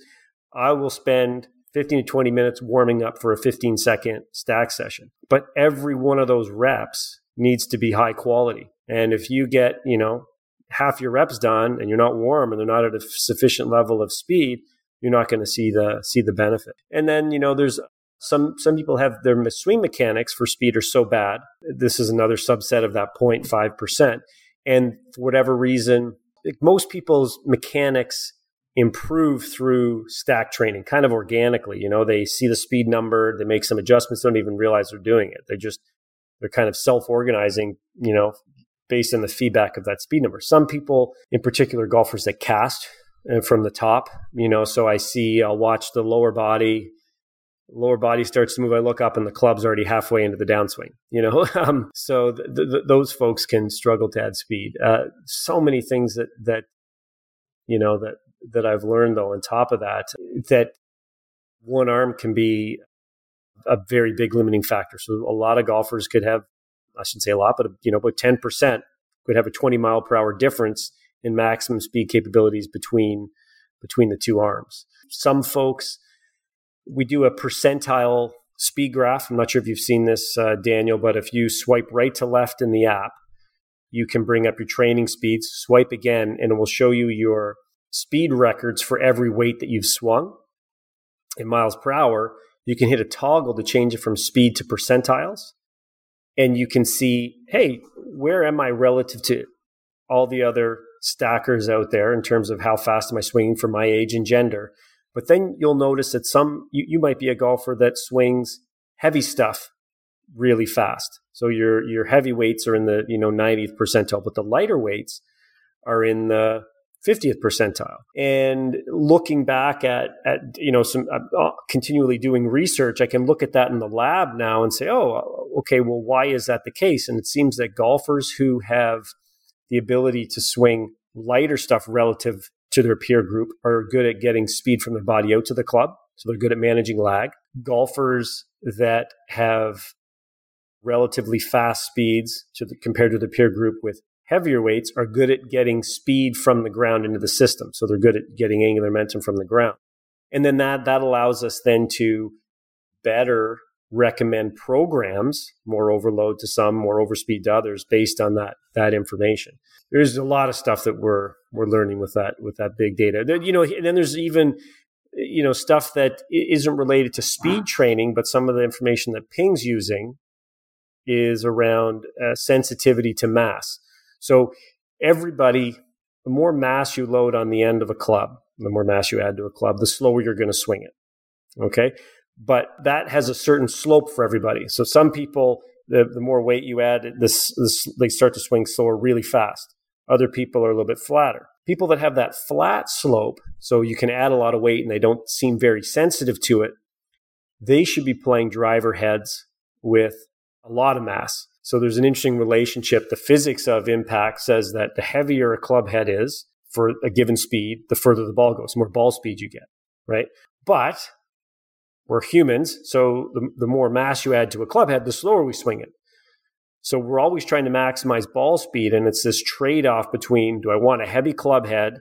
I will spend 15 to 20 minutes warming up for a 15 second stack session. But every one of those reps needs to be high quality. And if you get, you know, half your reps done and you're not warm and they're not at a sufficient level of speed, you're not going to see the see the benefit. And then, you know, there's some some people have their swing mechanics for speed are so bad. This is another subset of that 0.5%. And for whatever reason, most people's mechanics improve through stack training kind of organically you know they see the speed number they make some adjustments don't even realize they're doing it they just they're kind of self-organizing you know based on the feedback of that speed number some people in particular golfers that cast uh, from the top, you know, so I see, I'll watch the lower body, lower body starts to move. I look up and the club's already halfway into the downswing, you know? um, so th- th- those folks can struggle to add speed. Uh, so many things that, that, you know, that, that I've learned though, on top of that, that one arm can be a very big limiting factor. So a lot of golfers could have, I shouldn't say a lot, but you know, about 10% could have a 20 mile per hour difference in maximum speed capabilities between, between the two arms. Some folks, we do a percentile speed graph. I'm not sure if you've seen this, uh, Daniel, but if you swipe right to left in the app, you can bring up your training speeds, swipe again, and it will show you your speed records for every weight that you've swung in miles per hour. You can hit a toggle to change it from speed to percentiles. And you can see, hey, where am I relative to all the other stackers out there in terms of how fast am I swinging for my age and gender? But then you'll notice that some, you, you might be a golfer that swings heavy stuff really fast. So your, your heavy weights are in the, you know, 90th percentile, but the lighter weights are in the 50th percentile. And looking back at, at you know, some uh, continually doing research, I can look at that in the lab now and say, oh, okay, well, why is that the case? And it seems that golfers who have the ability to swing lighter stuff relative to their peer group are good at getting speed from their body out to the club. So they're good at managing lag. Golfers that have relatively fast speeds to the, compared to the peer group with heavier weights are good at getting speed from the ground into the system. So they're good at getting angular momentum from the ground. And then that, that allows us then to better recommend programs, more overload to some, more overspeed to others based on that, that information. There's a lot of stuff that we're, we're learning with that, with that big data. You know, and then there's even, you know, stuff that isn't related to speed training, but some of the information that Ping's using is around uh, sensitivity to mass. So everybody, the more mass you load on the end of a club, the more mass you add to a club, the slower you're going to swing it. Okay. But that has a certain slope for everybody. So some people, the, the more weight you add, this, this, they start to swing slower really fast. Other people are a little bit flatter. People that have that flat slope, so you can add a lot of weight and they don't seem very sensitive to it, they should be playing driver heads with a lot of mass. So there's an interesting relationship. The physics of impact says that the heavier a club head is for a given speed, the further the ball goes, the more ball speed you get, right? But we're humans, so the, the more mass you add to a club head, the slower we swing it. So we're always trying to maximize ball speed, and it's this trade off between do I want a heavy club head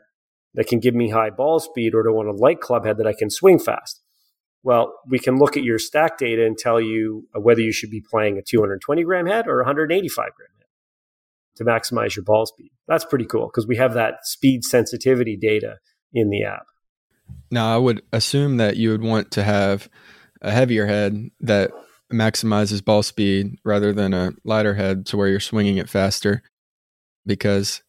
that can give me high ball speed, or do I want a light club head that I can swing fast? Well, we can look at your stack data and tell you uh, whether you should be playing a 220 gram head or 185 gram head to maximize your ball speed. That's pretty cool because we have that speed sensitivity data in the app. Now, I would assume that you would want to have a heavier head that maximizes ball speed rather than a lighter head to where you're swinging it faster because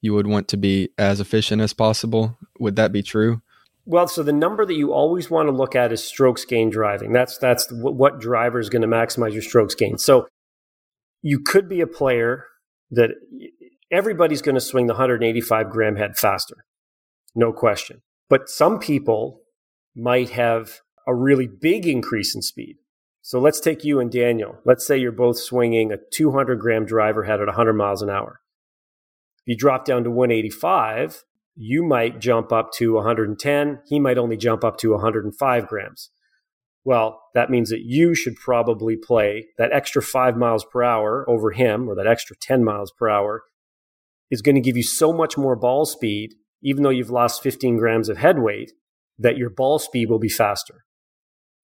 you would want to be as efficient as possible. Would that be true? Well, so the number that you always want to look at is strokes gain driving. That's that's what driver is going to maximize your strokes gain. So you could be a player that everybody's going to swing the 185 gram head faster, no question. But some people might have a really big increase in speed. So let's take you and Daniel. Let's say you're both swinging a 200 gram driver head at 100 miles an hour. If you drop down to 185, you might jump up to 110. He might only jump up to 105 grams. Well, that means that you should probably play that extra five miles per hour over him, or that extra 10 miles per hour is going to give you so much more ball speed, even though you've lost 15 grams of head weight, that your ball speed will be faster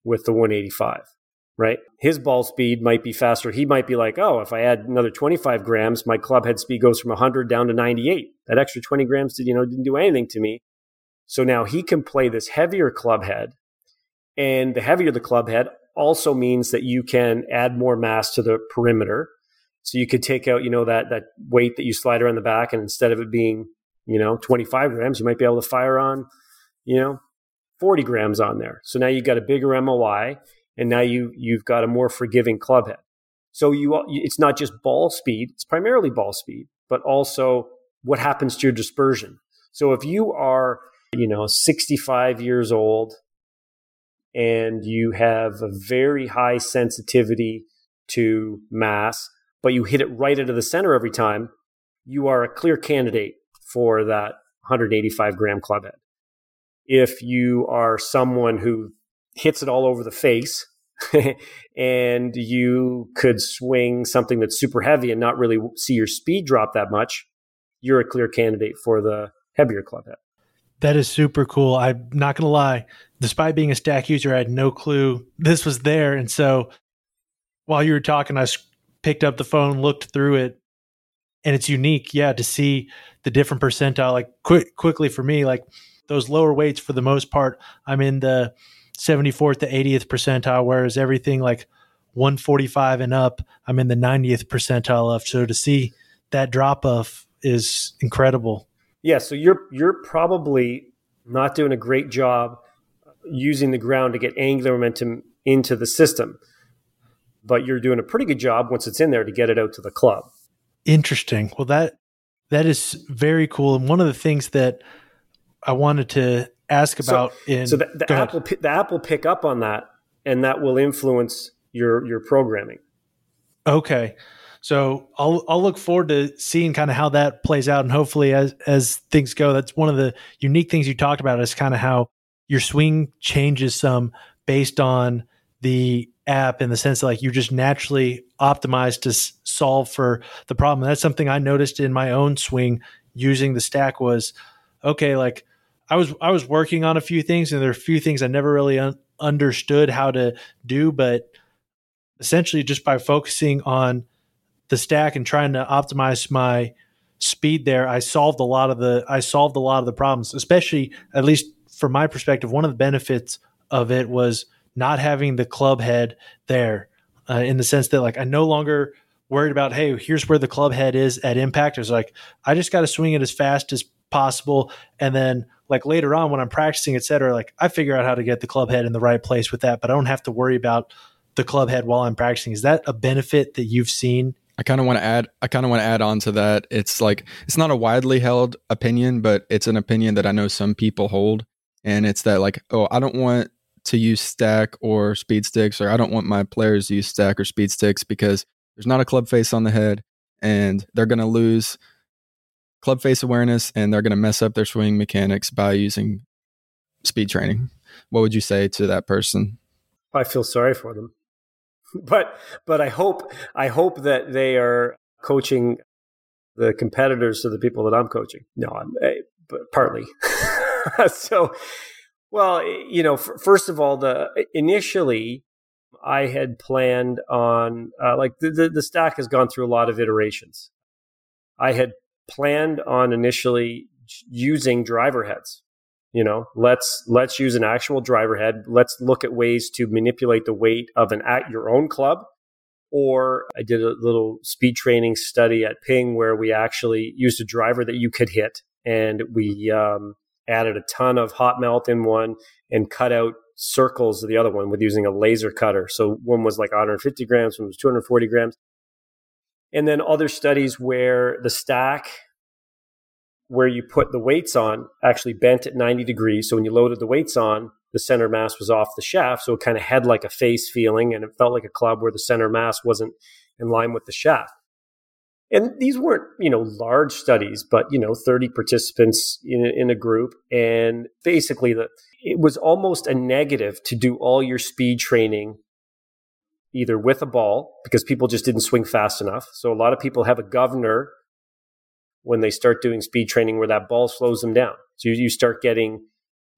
with the 185 right? His ball speed might be faster. He might be like, oh, if I add another 25 grams, my club head speed goes from 100 down to 98. That extra 20 grams, did, you know, didn't do anything to me. So now he can play this heavier club head. And the heavier the club head also means that you can add more mass to the perimeter. So you could take out, you know, that, that weight that you slide around the back. And instead of it being, you know, 25 grams, you might be able to fire on, you know, 40 grams on there. So now you've got a bigger MOI and now you you've got a more forgiving club head. So you it's not just ball speed; it's primarily ball speed, but also what happens to your dispersion. So if you are you know, 65 years old and you have a very high sensitivity to mass, but you hit it right into the center every time, you are a clear candidate for that 185 gram club head. If you are someone who hits it all over the face and you could swing something that's super heavy and not really see your speed drop that much, you're a clear candidate for the heavier club head. That is super cool. I'm not going to lie. Despite being a stack user, I had no clue this was there. And so while you were talking, I picked up the phone, looked through it, and it's unique. Yeah, to see the different percentile, like quick, quickly for me, like those lower weights for the most part, I'm in the 74th to 80th percentile, whereas everything like 145 and up, I'm in the 90th percentile of. So to see that drop off is incredible. Yeah, so you're you're probably not doing a great job using the ground to get angular momentum into the system, but you're doing a pretty good job once it's in there to get it out to the club. Interesting. Well, that that is very cool, and one of the things that I wanted to ask about so, in so the, the app will the app will pick up on that, and that will influence your your programming. Okay. So I'll I'll look forward to seeing kind of how that plays out, and hopefully as as things go, that's one of the unique things you talked about is kind of how your swing changes some based on the app in the sense that like you're just naturally optimize to s- solve for the problem. And that's something I noticed in my own swing using the stack was okay, like I was I was working on a few things, and there are a few things I never really un- understood how to do, but essentially just by focusing on the stack and trying to optimize my speed there, I solved a lot of the I solved a lot of the problems. Especially, at least from my perspective, one of the benefits of it was not having the club head there, uh, in the sense that like I no longer worried about hey here's where the club head is at impact. It's like I just got to swing it as fast as possible, and then like later on when I'm practicing, etc. Like I figure out how to get the club head in the right place with that, but I don't have to worry about the club head while I'm practicing. Is that a benefit that you've seen I kind of want to add I kind of want to add on to that. It's like it's not a widely held opinion, but it's an opinion that I know some people hold and it's that like oh, I don't want to use stack or speed sticks or I don't want my players to use stack or speed sticks because there's not a club face on the head and they're going to lose club face awareness and they're going to mess up their swing mechanics by using speed training. What would you say to that person? I feel sorry for them but but I hope I hope that they are coaching the competitors to the people that I'm coaching. No, I'm eh, but partly. so, well, you know, f- first of all, the initially I had planned on uh, like the, the the stack has gone through a lot of iterations. I had planned on initially using driver heads. You know let's let's use an actual driver head. Let's look at ways to manipulate the weight of an at your own club. Or i did a little speed training study at ping where we actually used a driver that you could hit and we um, added a ton of hot melt in one and cut out circles of the other one with using a laser cutter. So one was like 150 grams one was 240 grams and then other studies where the stack where you put the weights on actually bent at 90 degrees. So when you loaded the weights on, the center mass was off the shaft. So it kind of had like a face feeling and it felt like a club where the center mass wasn't in line with the shaft. And these weren't, you know, large studies, but, you know, 30 participants in, in a group. And basically the, it was almost a negative to do all your speed training either with a ball because people just didn't swing fast enough. So a lot of people have a governor when they start doing speed training where that ball slows them down. So you, you start getting,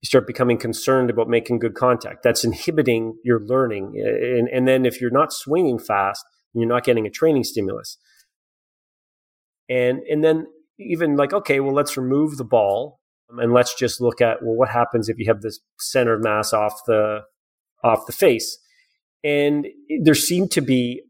you start becoming concerned about making good contact. That's inhibiting your learning. And, and then if you're not swinging fast, you're not getting a training stimulus. And, and then even like, okay, well, let's remove the ball and let's just look at, well, what happens if you have this center of mass off the, off the face? And there seemed to be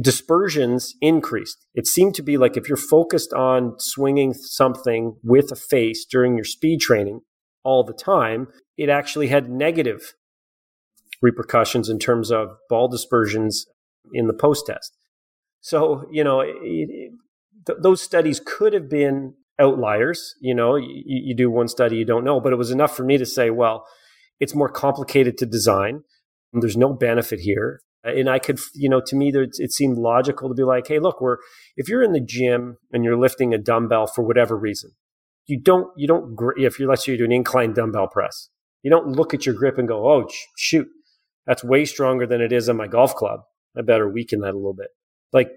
dispersions increased. It seemed to be like if you're focused on swinging something with a face during your speed training all the time, it actually had negative repercussions in terms of ball dispersions in the post test. So, you know, it, it, th- those studies could have been outliers. You know, you, you do one study, you don't know, but it was enough for me to say, well, it's more complicated to design. There's no benefit here. Uh, and I could, you know, to me, it seemed logical to be like, hey, look, we're, if you're in the gym and you're lifting a dumbbell for whatever reason, you don't, you don't, if you're, let's say you do an incline dumbbell press, you don't look at your grip and go, oh, shoot, that's way stronger than it is on my golf club. I better weaken that a little bit. Like,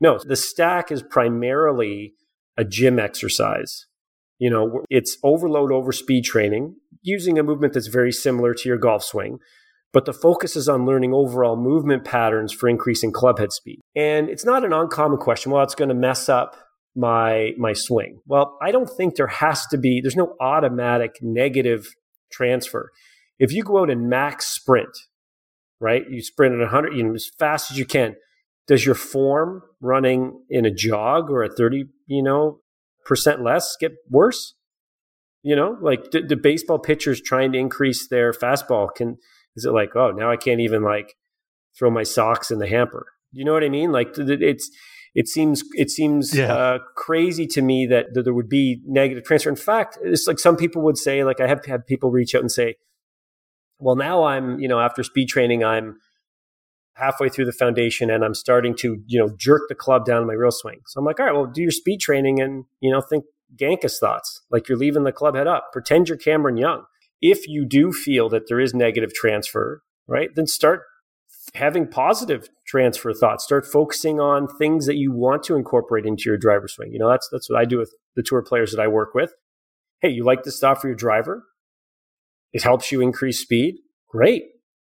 no, the stack is primarily a gym exercise. You know, it's overload over speed training using a movement that's very similar to your golf swing, but the focus is on learning overall movement patterns for increasing clubhead speed. And it's not an uncommon question. Well, it's going to mess up my my swing. Well, I don't think there has to be. There's no automatic negative transfer. If you go out and max sprint, right? You sprint at 100, you know, as fast as you can. Does your form running in a jog or a 30, you know, percent less get worse? You know, like the, the baseball pitchers trying to increase their fastball can is it like, oh, now I can't even like throw my socks in the hamper? You know what I mean? Like it's it seems it seems yeah. uh, crazy to me that, that, there would be negative transfer. In fact, it's like some people would say, like I have had people reach out and say, well, now I'm you know after speed training, I'm halfway through the foundation and I'm starting to you know jerk the club down in my real swing. So I'm like, all right, well, do your speed training and you know think Gankas thoughts, like you're leaving the club head up. Pretend you're Cameron Young if you do feel that there is negative transfer, right, then start having positive transfer thoughts. Start focusing on things that you want to incorporate into your driver swing. You know, that's that's what I do with the tour players that I work with. Hey, you like this stuff for your driver? It helps you increase speed. Great.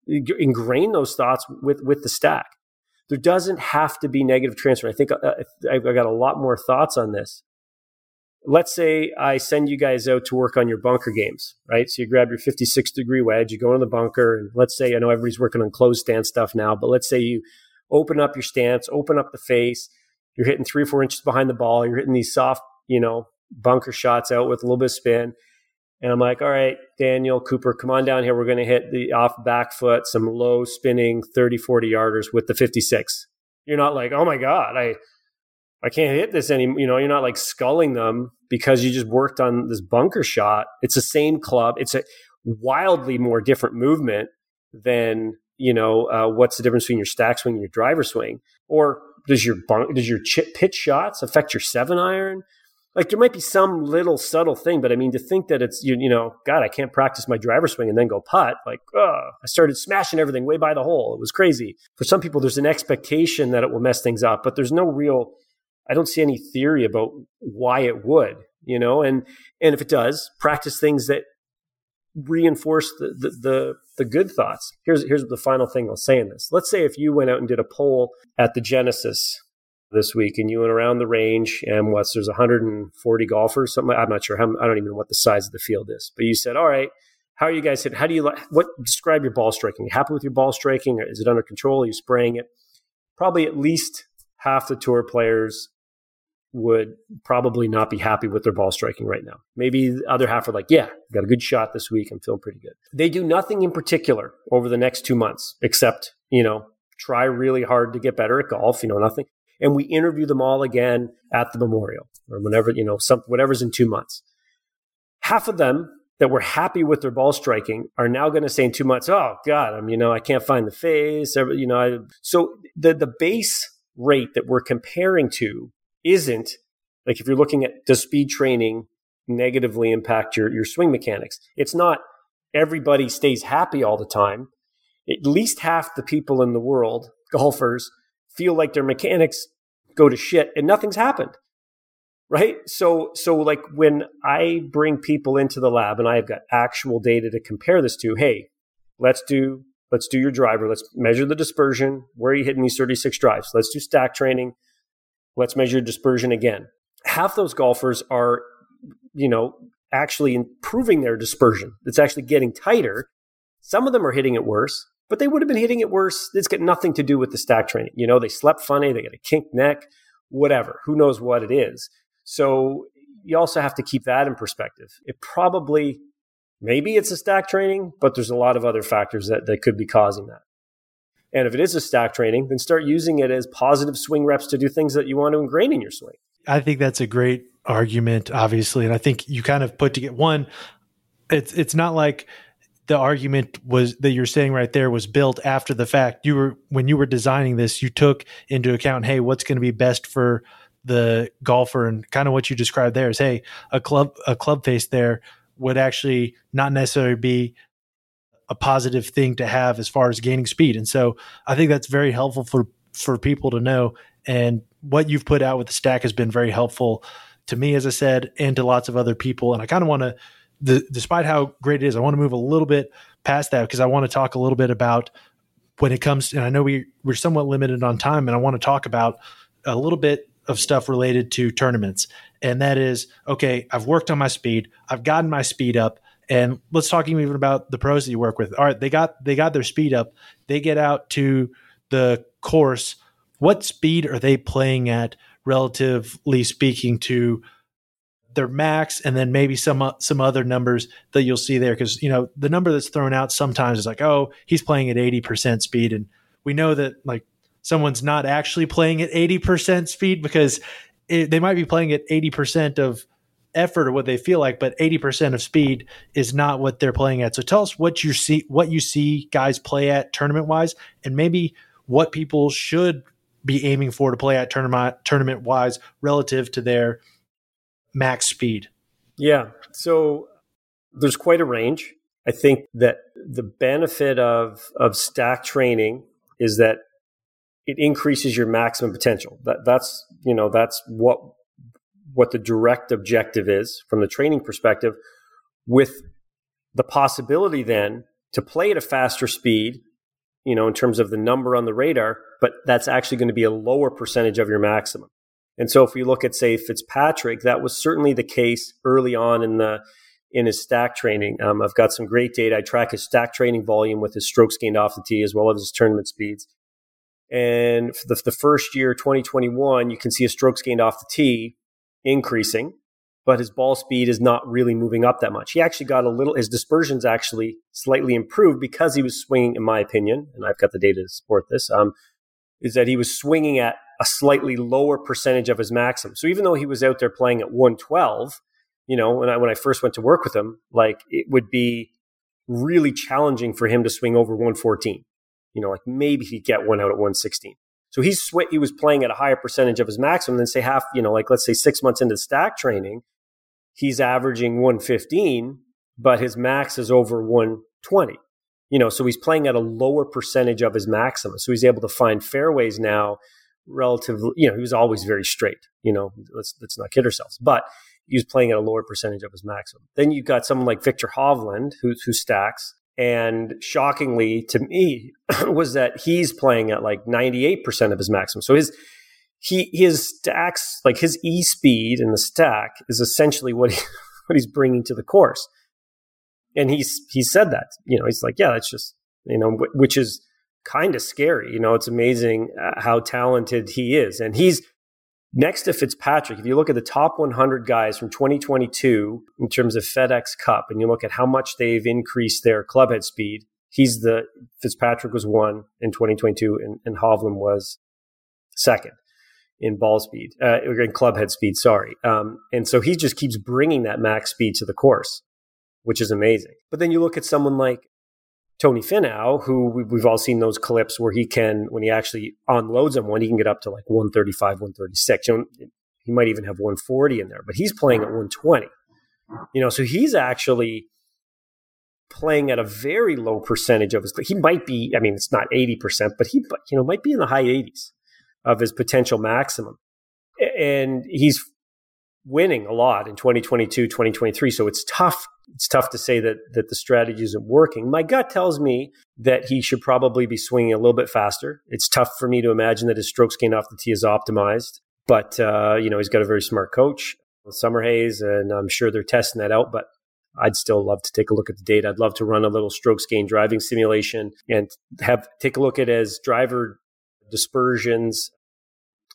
Ingrain those thoughts with with the stack. There doesn't have to be negative transfer. I think uh, I've got a lot more thoughts on this let's say I send you guys out to work on your bunker games, right? So you grab your 56 degree wedge, you go in the bunker, and let's say I know everybody's working on closed stance stuff now, but let's say you open up your stance, open up the face, you're hitting three or four inches behind the ball, you're hitting these soft, you know, bunker shots out with a little bit of spin. And I'm like, all right, Daniel Cooper, come on down here. We're going to hit the off back foot, some low spinning 30, 40 yarders with the 56. You're not like, oh my God, I I can't hit this anymore. You know, you're not like sculling them because you just worked on this bunker shot. It's the same club. It's a wildly more different movement than you know uh, what's the difference between your stack swing and your driver swing, or does your bunk, does your chip pitch shots affect your seven iron? Like there might be some little subtle thing, but I mean to think that it's you, you know, God, I can't practice my driver swing and then go putt. Like, oh, I started smashing everything way by the hole. It was crazy. For some people, there's an expectation that it will mess things up, but there's no real I don't see any theory about why it would, you know, and and if it does, practice things that reinforce the, the the, the good thoughts. Here's here's the final thing I'll say in this. Let's say if you went out and did a poll at the Genesis this week and you went around the range and what's there's 140 golfers something I'm not sure how I don't even know what the size of the field is but you said all right how are you guys hitting how do you like what describe your ball striking you happy with your ball striking is it under control are you spraying it probably at least half the tour players would probably not be happy with their ball striking right now. Maybe the other half are like, yeah, got a good shot this week. I'm feeling pretty good. They do nothing in particular over the next two months except, you know, try really hard to get better at golf, you know, nothing. And we interview them all again at the memorial or whenever, you know, some, whatever's in two months. Half of them that were happy with their ball striking are now going to say in two months, oh God, I'm, you know, I can't find the face. You know, I, so the, the base rate that we're comparing to isn't like if you're looking at does speed training negatively impact your, your swing mechanics? It's not everybody stays happy all the time. At least half the people in the world, golfers, feel like their mechanics go to shit and nothing's happened. Right? So so like when I bring people into the lab and I've got actual data to compare this to, hey, let's do let's do your driver, let's measure the dispersion, where are you hitting these 36 drives? Let's do stack training Let's measure dispersion again. Half those golfers are, you know, actually improving their dispersion. It's actually getting tighter. Some of them are hitting it worse, but they would have been hitting it worse. It's got nothing to do with the stack training. You know, they slept funny, they got a kinked neck, whatever. Who knows what it is? So you also have to keep that in perspective. It probably, maybe it's a stack training, but there's a lot of other factors that, that could be causing that. And if it is a stack training, then start using it as positive swing reps to do things that you want to ingrain in your swing. I think that's a great argument, obviously, and I think you kind of put to get one. It's it's not like the argument was that you're saying right there was built after the fact. You were when you were designing this, you took into account, hey, what's going to be best for the golfer, and kind of what you described there is, hey, a club a club face there would actually not necessarily be a positive thing to have as far as gaining speed. And so I think that's very helpful for for people to know. And what you've put out with the stack has been very helpful to me, as I said, and to lots of other people. And I kind of want to, despite how great it is, I want to move a little bit past that because I want to talk a little bit about when it comes. And I know we we're somewhat limited on time, and I want to talk about a little bit of stuff related to tournaments. And that is, okay, I've worked on my speed, I've gotten my speed up. And let's talk even about the pros that you work with. All right, they got they got their speed up. They get out to the course. What speed are they playing at, relatively speaking, to their max, and then maybe some uh, some other numbers that you'll see there? Because you know the number that's thrown out sometimes is like, oh, he's playing at eighty percent speed, and we know that like someone's not actually playing at eighty percent speed because it, they might be playing at eighty percent of effort or what they feel like, but 80% of speed is not what they're playing at. So tell us what you see what you see guys play at tournament wise and maybe what people should be aiming for to play at tournament tournament wise relative to their max speed. Yeah. So there's quite a range. I think that the benefit of of stack training is that it increases your maximum potential. That that's you know that's what what the direct objective is from the training perspective, with the possibility then to play at a faster speed, you know, in terms of the number on the radar, but that's actually going to be a lower percentage of your maximum. And so if we look at, say, Fitzpatrick, that was certainly the case early on in the in his stack training. Um, I've got some great data. I track his stack training volume with his strokes gained off the tee as well as his tournament speeds. And for the, the first year, 2021, you can see his strokes gained off the tee increasing, but his ball speed is not really moving up that much. He actually got a little, his dispersion's actually slightly improved because he was swinging, in my opinion, and I've got the data to support this, um, is that he was swinging at a slightly lower percentage of his maximum. So even though he was out there playing at 112, you know, when I, when I first went to work with him, like it would be really challenging for him to swing over 114. You know, like maybe he'd get one out at 116. So he's sw- he was playing at a higher percentage of his maximum than say half, you know, like let's say six months into stack training, he's averaging 115, but his max is over 120. You know, so he's playing at a lower percentage of his maximum. So he's able to find fairways now relatively, you know, he was always very straight, you know, let's let's not kid ourselves. But he was playing at a lower percentage of his maximum. Then you've got someone like Victor Hovland who who stacks and shockingly to me was that he's playing at like 98% of his maximum. So his he his stacks like his e speed in the stack is essentially what he, what he's bringing to the course. And he's he said that, you know, he's like, yeah, that's just, you know, which is kind of scary. You know, it's amazing uh, how talented he is. And he's Next to Fitzpatrick, if you look at the top 100 guys from 2022 in terms of FedEx Cup, and you look at how much they've increased their clubhead speed, he's the Fitzpatrick was one in 2022, and, and Hovland was second in ball speed, uh, in clubhead speed. Sorry, um, and so he just keeps bringing that max speed to the course, which is amazing. But then you look at someone like Tony Finau, who we've all seen those clips where he can, when he actually unloads on one, he can get up to like 135, 136. You know, he might even have 140 in there, but he's playing at 120. You know, so he's actually playing at a very low percentage of his. He might be, I mean, it's not 80%, but he, you know, might be in the high 80s of his potential maximum. And he's winning a lot in 2022, 2023. So it's tough. It's tough to say that that the strategy isn't working. My gut tells me that he should probably be swinging a little bit faster. It's tough for me to imagine that his strokes gained off the tee is optimized, but uh, you know he's got a very smart coach, with Summerhays, and I'm sure they're testing that out. But I'd still love to take a look at the data. I'd love to run a little strokes gain driving simulation and have take a look at as driver dispersions,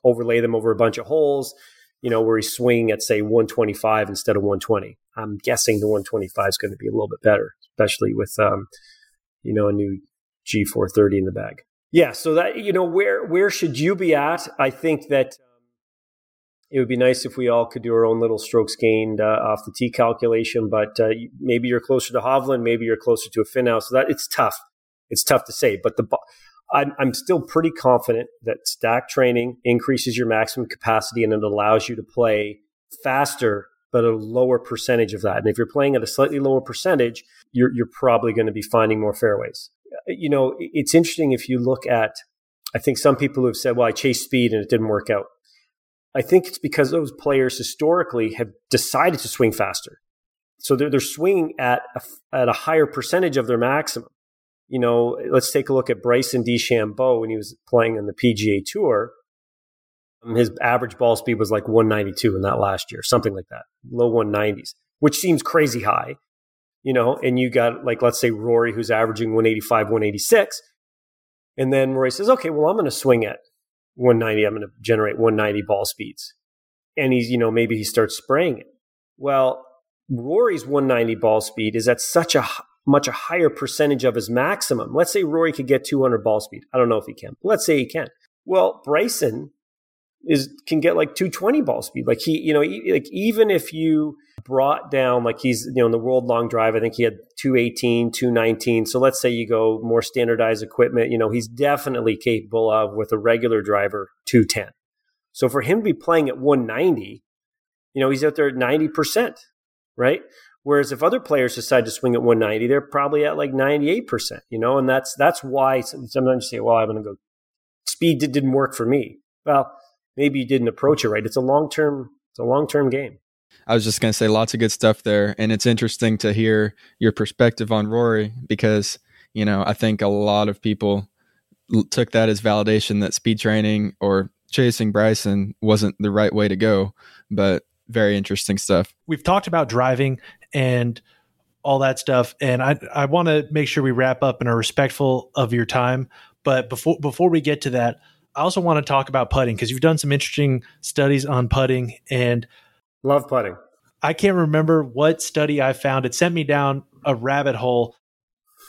overlay them over a bunch of holes, you know, where he's swinging at say 125 instead of 120. I'm guessing the 125 is going to be a little bit better, especially with, um, you know, a new G430 in the bag. Yeah. So that, you know, where, where should you be at? I think that um, It would be nice if we all could do our own little strokes gained uh, off the tee calculation, but uh, maybe you're closer to Hovland, maybe you're closer to a Finau. So that it's tough. It's tough to say, but the I'm, I'm still pretty confident that stack training increases your maximum capacity and it allows you to play faster, but a lower percentage of that. And if you're playing at a slightly lower percentage, you're, you're probably going to be finding more fairways. Uh, you know, it's interesting if you look at, I think some people who have said, well, I chased speed and it didn't work out. I think it's because those players historically have decided to swing faster. So they're, they're swinging at a, at a higher percentage of their maximum. You know, let's take a look at Bryson DeChambeau when he was playing on the PGA Tour. Um, his average ball speed was like 192 in that last year, something like that, low 190s, which seems crazy high. You know, and you got like, let's say Rory, who's averaging 185, 186. And then Rory says, okay, well, I'm going to swing at 190. I'm going to generate 190 ball speeds. And he's, you know, maybe he starts spraying it. Well, Rory's 190 ball speed is at such a much a higher percentage of his maximum. Let's say Rory could get 200 ball speed. I don't know if he can. let's say he can. Well, Bryson is can get like 220 ball speed. Like he, you know, like even if you brought down like he's, you know, in the world long drive, I think he had 218, 219. So let's say you go more standardized equipment, you know, he's definitely capable of with a regular driver 210. So for him to be playing at 190, you know, he's out there at 90%, right? Whereas if other players decide to swing at 190, they're probably at like 98%, you know, and that's that's why sometimes you say, well, I'm going to go, speed didn't work for me. Well, maybe you didn't approach it right. It's a long term, it's a long term game. I was just going to say lots of good stuff there. And it's interesting to hear your perspective on Rory because, you know, I think a lot of people took that as validation that speed training or chasing Bryson wasn't the right way to go. But very interesting stuff. We've talked about driving and all that stuff, and I I want to make sure we wrap up and are respectful of your time. But before before we get to that, I also want to talk about putting because you've done some interesting studies on putting and love putting. I can't remember what study I found. It sent me down a rabbit hole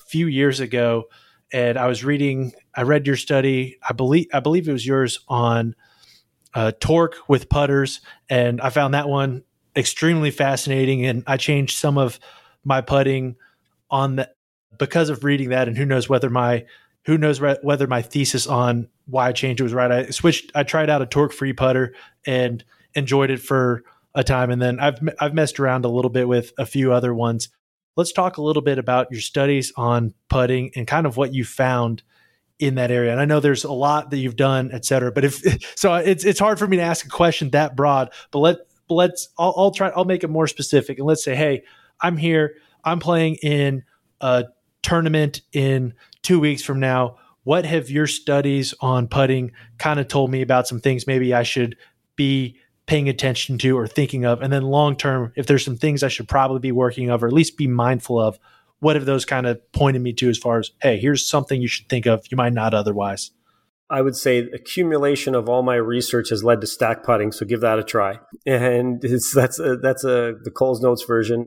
a few years ago, and I was reading. I read your study. I believe I believe it was yours on uh, torque with putters, and I found that one extremely fascinating. And I changed some of my putting on the because of reading that, and who knows whether my who knows re- whether my thesis on why I changed it was right. I switched. I tried out a torque free putter and enjoyed it for a time, and then I've I've messed around a little bit with a few other ones. Let's talk a little bit about your studies on putting and kind of what you found in that area. And I know there's a lot that you've done, et cetera. But if so, it's it's hard for me to ask a question that broad. But let let's I'll, I'll try I'll make it more specific and let's say, hey, I'm here. I'm playing in a tournament in two weeks from now. What have your studies on putting kind of told me about some things maybe I should be paying attention to or thinking of? And then long term, if there's some things I should probably be working of or at least be mindful of what have those kind of pointed me to as far as hey here's something you should think of you might not otherwise i would say accumulation of all my research has led to stack putting so give that a try. And that's a, that's a the coles notes version.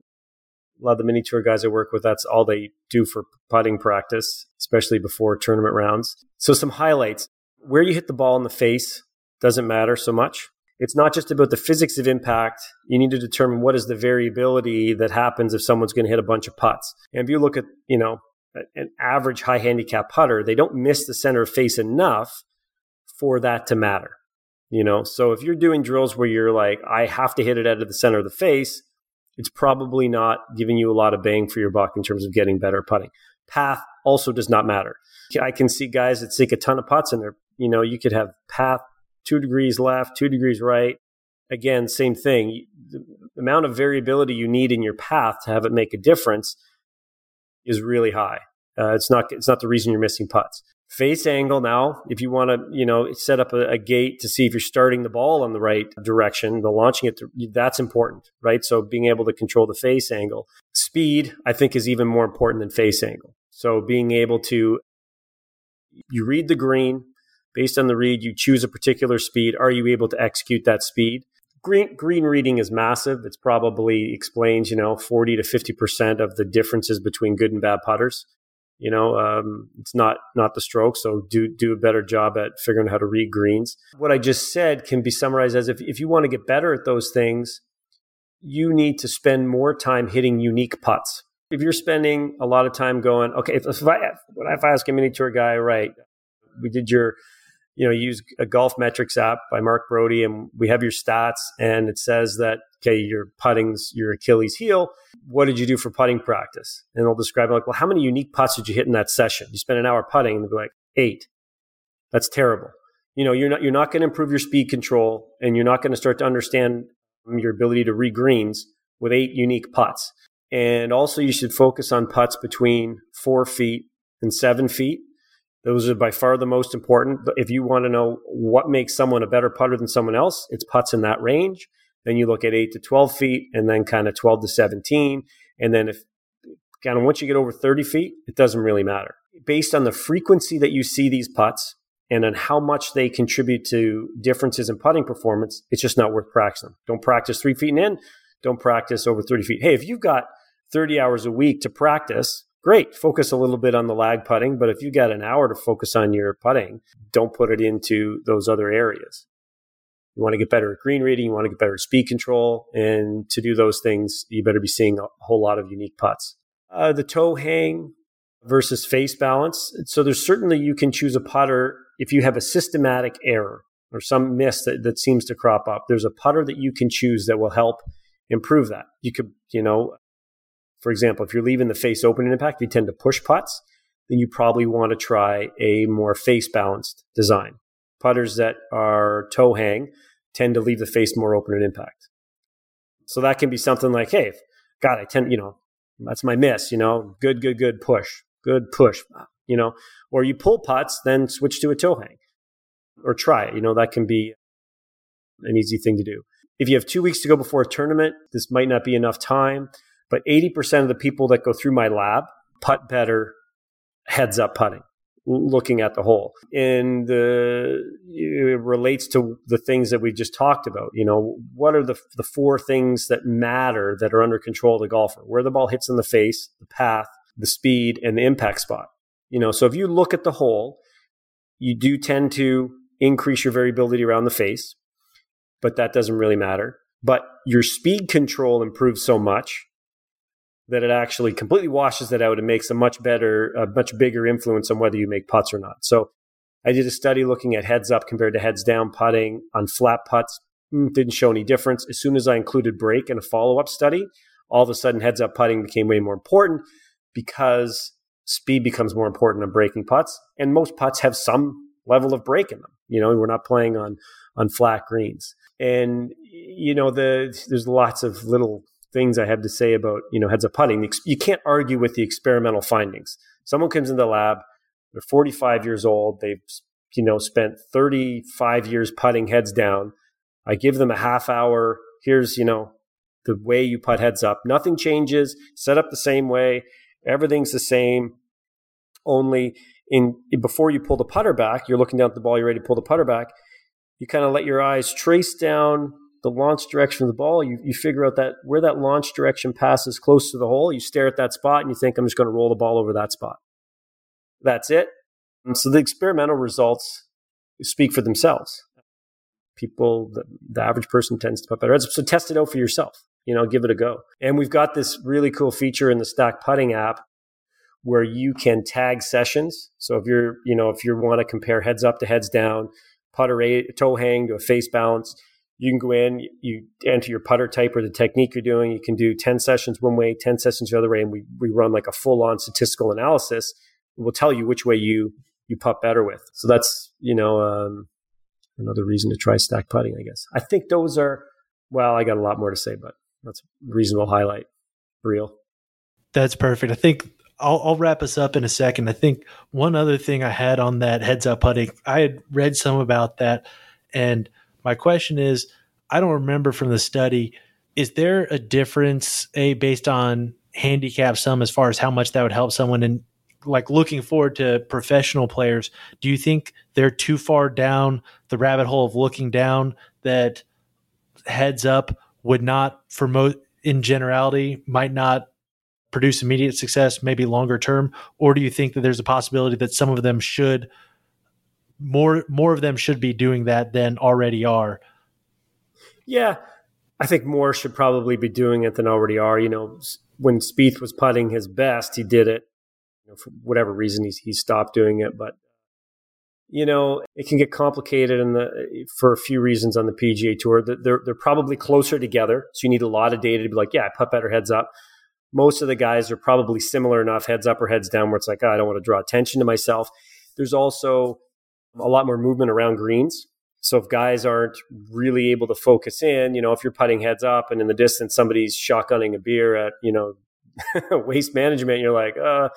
A lot of the mini tour guys i work with that's all they do for putting practice especially before tournament rounds. So some highlights. Where you hit the ball in the face doesn't matter so much. It's not just about the physics of impact. You need to determine what is the variability that happens if someone's going to hit a bunch of putts. And if you look at, you know, an average high handicap putter, they don't miss the center of face enough for that to matter. You know, so if you're doing drills where you're like, I have to hit it out of the center of the face, it's probably not giving you a lot of bang for your buck in terms of getting better putting. Path also does not matter. I can see guys that sink a ton of putts and they're, you know, you could have path two degrees left, two degrees right. Again, same thing. The amount of variability you need in your path to have it make a difference is really high. Uh, it's not it's not the reason you're missing putts. Face angle now, if you want to, you know, set up a, a, gate to see if you're starting the ball in the right direction, the launching it, to, that's important, right? So being able to control the face angle. Speed, I think, is even more important than face angle. So being able to, you read the green, based on the read, you choose a particular speed. Are you able to execute that speed? Green, green reading is massive. It's probably explains, you know, 40 to 50% of the differences between good and bad putters. You know, um, it's not not the stroke, so do do a better job at figuring out how to read greens. What I just said can be summarized as if if you want to get better at those things, you need to spend more time hitting unique putts. If you're spending a lot of time going, okay, if, if I if I ask a mini tour guy, right, we did your you know, use a golf metrics app by Mark Broadie, and we have your stats, and it says that okay, your putting's your Achilles heel. What did you do for putting practice? And they'll describe like, well, how many unique putts did you hit in that session? You spent an hour putting, and they'll be like, eight. That's terrible. You know, you're not you're not going to improve your speed control, and you're not going to start to understand your ability to read greens with eight unique putts. And also, you should focus on putts between four feet and seven feet those are by far the most important. If you want to know what makes someone a better putter than someone else, it's putts in that range. Then you look at 8 to 12 feet and then kind of 12 to 17. And then if kind of once you get over 30 feet, it doesn't really matter. Based on the frequency that you see these putts and on how much they contribute to differences in putting performance, it's just not worth practicing. Don't practice three feet and in. Don't practice over 30 feet. Hey, if you've got 30 hours a week to practice, great, focus a little bit on the lag putting. But if you got an hour to focus on your putting, don't put it into those other areas. You want to get better at green reading, you want to get better at speed control. And to do those things, you better be seeing a whole lot of unique putts. Uh, the toe hang versus face balance. So there's certainly you can choose a putter if you have a systematic error or some miss that, that seems to crop up. There's a putter that you can choose that will help improve that. You could, you know, for example, if you're leaving the face open in impact, you tend to push putts, then you probably want to try a more face balanced design. Putters that are toe hang tend to leave the face more open in impact. So that can be something like, hey, God, I tend, you know, that's my miss, you know, good, good, good push, good push, you know, or you pull putts, then switch to a toe hang or try it. You know, that can be an easy thing to do. If you have two weeks to go before a tournament, this might not be enough time. But 80% of the people that go through my lab putt better heads up putting, looking at the hole. And the, it relates to the things that we just talked about. You know, what are the, the four things that matter that are under control of the golfer? Where the ball hits in the face, the path, the speed, and the impact spot. You know, so if you look at the hole, you do tend to increase your variability around the face, but that doesn't really matter. But your speed control improves so much that it actually completely washes it out and makes a much better, a much bigger influence on whether you make putts or not. So I did a study looking at heads up compared to heads down putting on flat putts. Mm, didn't show any difference. As soon as I included break in a follow up study, all of a sudden heads up putting became way more important because speed becomes more important on breaking putts. And most putts have some level of break in them. You know, we're not playing on on flat greens. And you know, the there's lots of little things I have to say about you know heads up putting. You can't argue with the experimental findings. Someone comes in the lab, they're 45 years old, they've you know spent 35 years putting heads down. I give them a half hour. Here's you know the way you put heads up. Nothing changes. Set up the same way. Everything's the same. Only in before you pull the putter back, you're looking down at the ball. You're ready to pull the putter back. You kind of let your eyes trace down the launch direction of the ball. You, you figure out that where that launch direction passes close to the hole. You stare at that spot and you think, I'm just going to roll the ball over that spot. That's it. And so the experimental results speak for themselves. People, the, the average person tends to put better. So test it out for yourself. You know, give it a go. And we've got this really cool feature in the Stack Putting app where you can tag sessions. So if you're, you know, if you want to compare heads up to heads down, putter toe hang to a face balance, you can go in, you enter your putter type or the technique you're doing. You can do 10 sessions one way, 10 sessions the other way, and we, we run like a full on statistical analysis. We'll tell you which way you, you putt better with. So that's, you know, um, another reason to try stack putting, I guess. I think those are, well, I got a lot more to say, but that's a reasonable highlight. Real. That's perfect. I think I'll, I'll, wrap us up in a second. I think one other thing I had on that heads up putting, I had read some about that and – my question is I don't remember from the study, is there a difference, A, based on handicap sum as far as how much that would help someone and like looking forward to professional players, do you think they're too far down the rabbit hole of looking down that heads up would not for most in generality might not produce immediate success, maybe longer term, or do you think that there's a possibility that some of them should more more of them should be doing that than already are? Yeah, I think more should probably be doing it than already are. You know, when Spieth was putting his best, he did it. You know, for whatever reason, he he stopped doing it, but you know, it can get complicated in the for a few reasons on the PGA Tour. They're they're probably closer together, so you need a lot of data to be like, yeah, I put better heads up. Most of the guys are probably similar enough, heads up or heads down, where it's like, oh, I don't want to draw attention to myself. There's also a lot more movement around greens. So if guys aren't really able to focus in, you know, if you're putting heads up and in the distance somebody's shotgunning a beer at, you know, waste management, you're like, uh,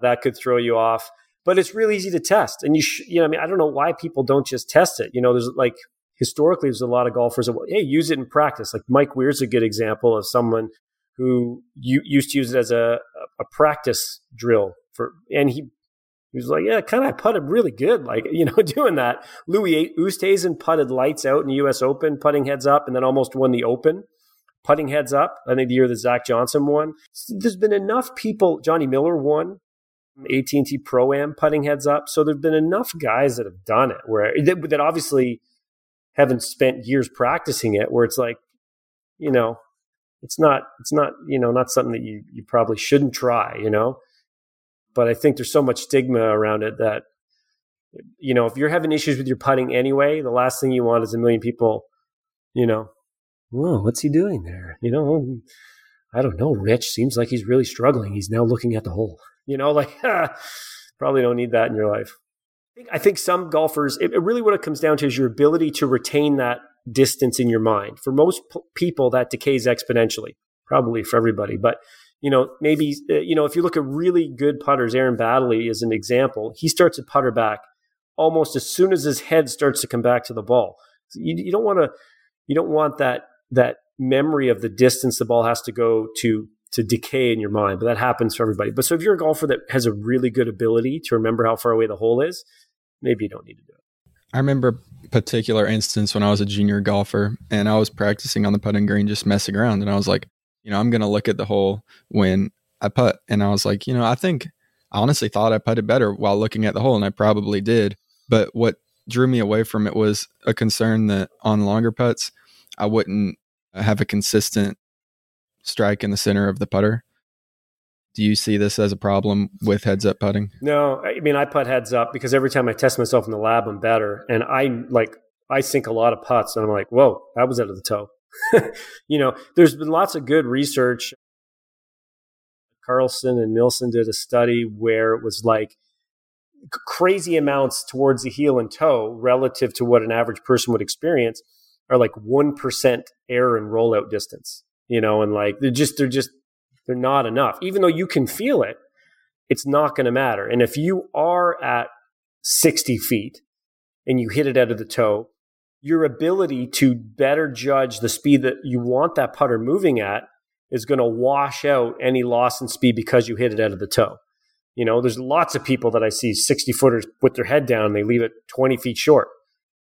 that could throw you off but it's really easy to test. And you, sh- you know, I mean, I don't know why people don't just test it. You know, there's like historically, there's a lot of golfers that, hey, use it in practice. Like Mike Weir's a good example of someone who you, used to use it as a, a practice drill for, and he, he was like, yeah, kind of putted really good, like, you know, doing that. Louis Oosthuizen putted lights out in the U.S. Open, putting heads up, and then almost won the Open, putting heads up. I think the year that Zach Johnson won. There's been enough people, Johnny Miller won AT&T Pro Am putting heads up. So there've been enough guys that have done it where that, that obviously haven't spent years practicing it where it's like, you know, it's not it's not, you know, not something that you you probably shouldn't try, you know. But I think there's so much stigma around it that you know, if you're having issues with your putting anyway, the last thing you want is a million people, you know, whoa, what's he doing there? You know, I don't know, Rich. Seems like he's really struggling. He's now looking at the hole. You know, like probably don't need that in your life. I think, some golfers, it, it, really what it comes down to is your ability to retain that distance in your mind. For most p- people, that decays exponentially. Probably for everybody, but you know, maybe uh, you know if you look at really good putters, Aaron Baddeley is an example. He starts to putter back almost as soon as his head starts to come back to the ball. You, you don't want to, you don't want that that memory of the distance the ball has to go to to decay in your mind, but that happens for everybody. But so if you're a golfer that has a really good ability to remember how far away the hole is, maybe you don't need to do it. I remember a particular instance when I was a junior golfer and I was practicing on the putting green, just messing around. And I was like, you know, I'm going to look at the hole when I putt. And I was like, you know, I think I honestly thought I putted better while looking at the hole, and I probably did. But what drew me away from it was a concern that on longer putts, I wouldn't have a consistent strike in the center of the putter. Do you see this as a problem with heads up putting? No, I mean I putt heads up because every time I test myself in the lab, I'm better, and I like I sink a lot of putts, and I'm like, whoa, that was out of the toe. you know, there's been lots of good research. Karlsen and Nilsson did a study where it was like crazy amounts towards the heel and toe relative to what an average person would experience are like 1% error in rollout distance you know, and like they're just they're just they're not enough. Even though you can feel it, it's not going to matter. And if you are at 60 feet and you hit it out of the toe, your ability to better judge the speed that you want that putter moving at is going to wash out any loss in speed because you hit it out of the toe. You know, there's lots of people that I see 60 footers put their head down and they leave it 20 feet short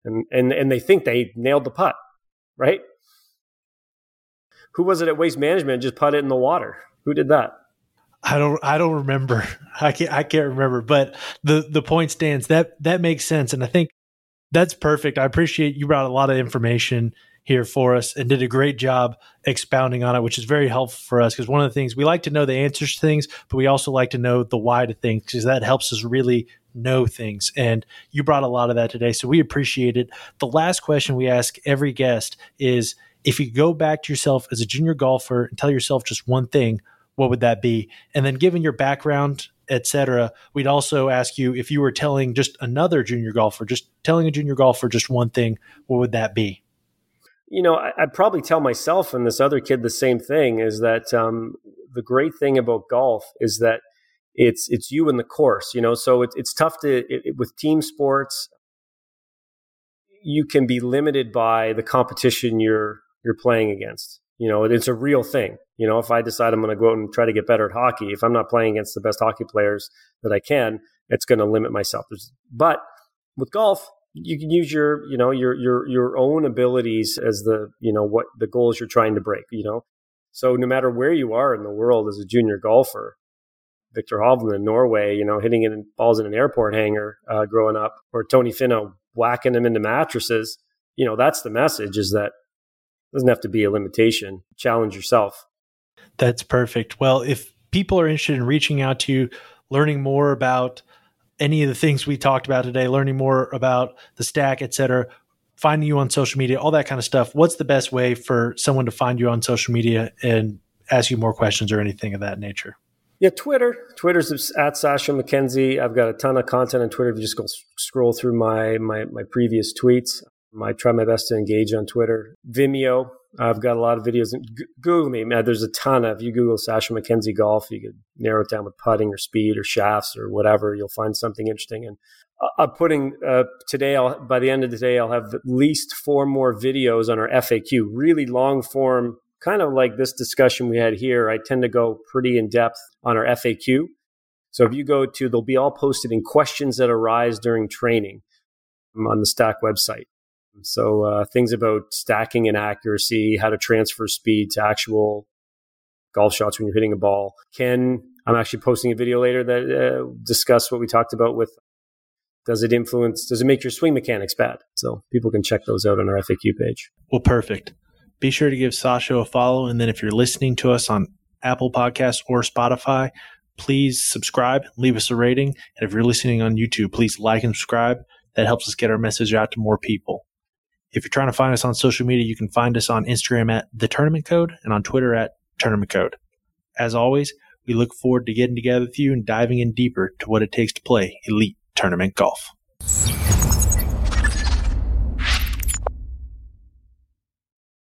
and, and, and they think they nailed the putt, right? who was it at Waste Management just put it in the water? Who did that? I don't I don't remember. I can't I can't remember. But the the point stands. That that makes sense. And I think that's perfect. I appreciate you brought a lot of information here for us and did a great job expounding on it, which is very helpful for us because one of the things we like to know the answers to things, but we also like to know the why to things because that helps us really know things. And you brought a lot of that today. So we appreciate it. The last question we ask every guest is if you go back to yourself as a junior golfer and tell yourself just one thing, what would that be? And then given your background, etc., we'd also ask you if you were telling just another junior golfer, just telling a junior golfer just one thing, what would that be? You know, I'd probably tell myself and this other kid the same thing is that um, the great thing about golf is that it's it's you and the course, you know. So it's it's tough to it, with team sports. You can be limited by the competition you're you're playing against. You know, it's a real thing. You know, if I decide I'm going to go out and try to get better at hockey, if I'm not playing against the best hockey players that I can, it's going to limit myself. But with golf, you can use your, you know, your your your own abilities as the, you know, what the goals you're trying to break. You know, So no matter where you are in the world as a junior golfer, Viktor Hovland in Norway, you know, hitting it in balls in an airport hangar uh, growing up, or Tony Finau whacking them into mattresses, you know, that's the message is that doesn't have to be a limitation. Challenge yourself. That's perfect. Well, if people are interested in reaching out to you, learning more about any of the things we talked about today, learning more about the stack, et cetera, finding you on social media, all that kind of stuff, what's the best way for someone to find you on social media and ask you more questions or anything of that nature? Yeah, Twitter. Twitter's at Sasho MacKenzie. I've got a ton of content on Twitter. If you just go scroll through my, my, my previous tweets, I try my best to engage on Twitter. Vimeo. I've got a lot of videos. Google me, man. There's a ton of. If you Google Sasho MacKenzie golf, you could narrow it down with putting or speed or shafts or whatever. You'll find something interesting. And I'm putting uh, today. I'll by the end of the day, I'll have at least four more videos on our FAQ. Really long form kind of like this discussion we had here, I tend to go pretty in depth on our FAQ. So if you go to, they'll be all posted in questions that arise during training on the Stack website. So uh, things about stacking and accuracy, how to transfer speed to actual golf shots when you're hitting a ball. Ken, I'm actually posting a video later that uh, discuss what we talked about with does it influence, does it make your swing mechanics bad? So people can check those out on our FAQ page. Well, perfect be sure to give Sasho a follow. And then if you're listening to us on Apple Podcasts or Spotify, please subscribe, leave us a rating. And if you're listening on YouTube, please like and subscribe. That helps us get our message out to more people. If you're trying to find us on social media, you can find us on Instagram at the tournament code and on Twitter at tournament code. As always, we look forward to getting together with you and diving in deeper to what it takes to play elite tournament golf.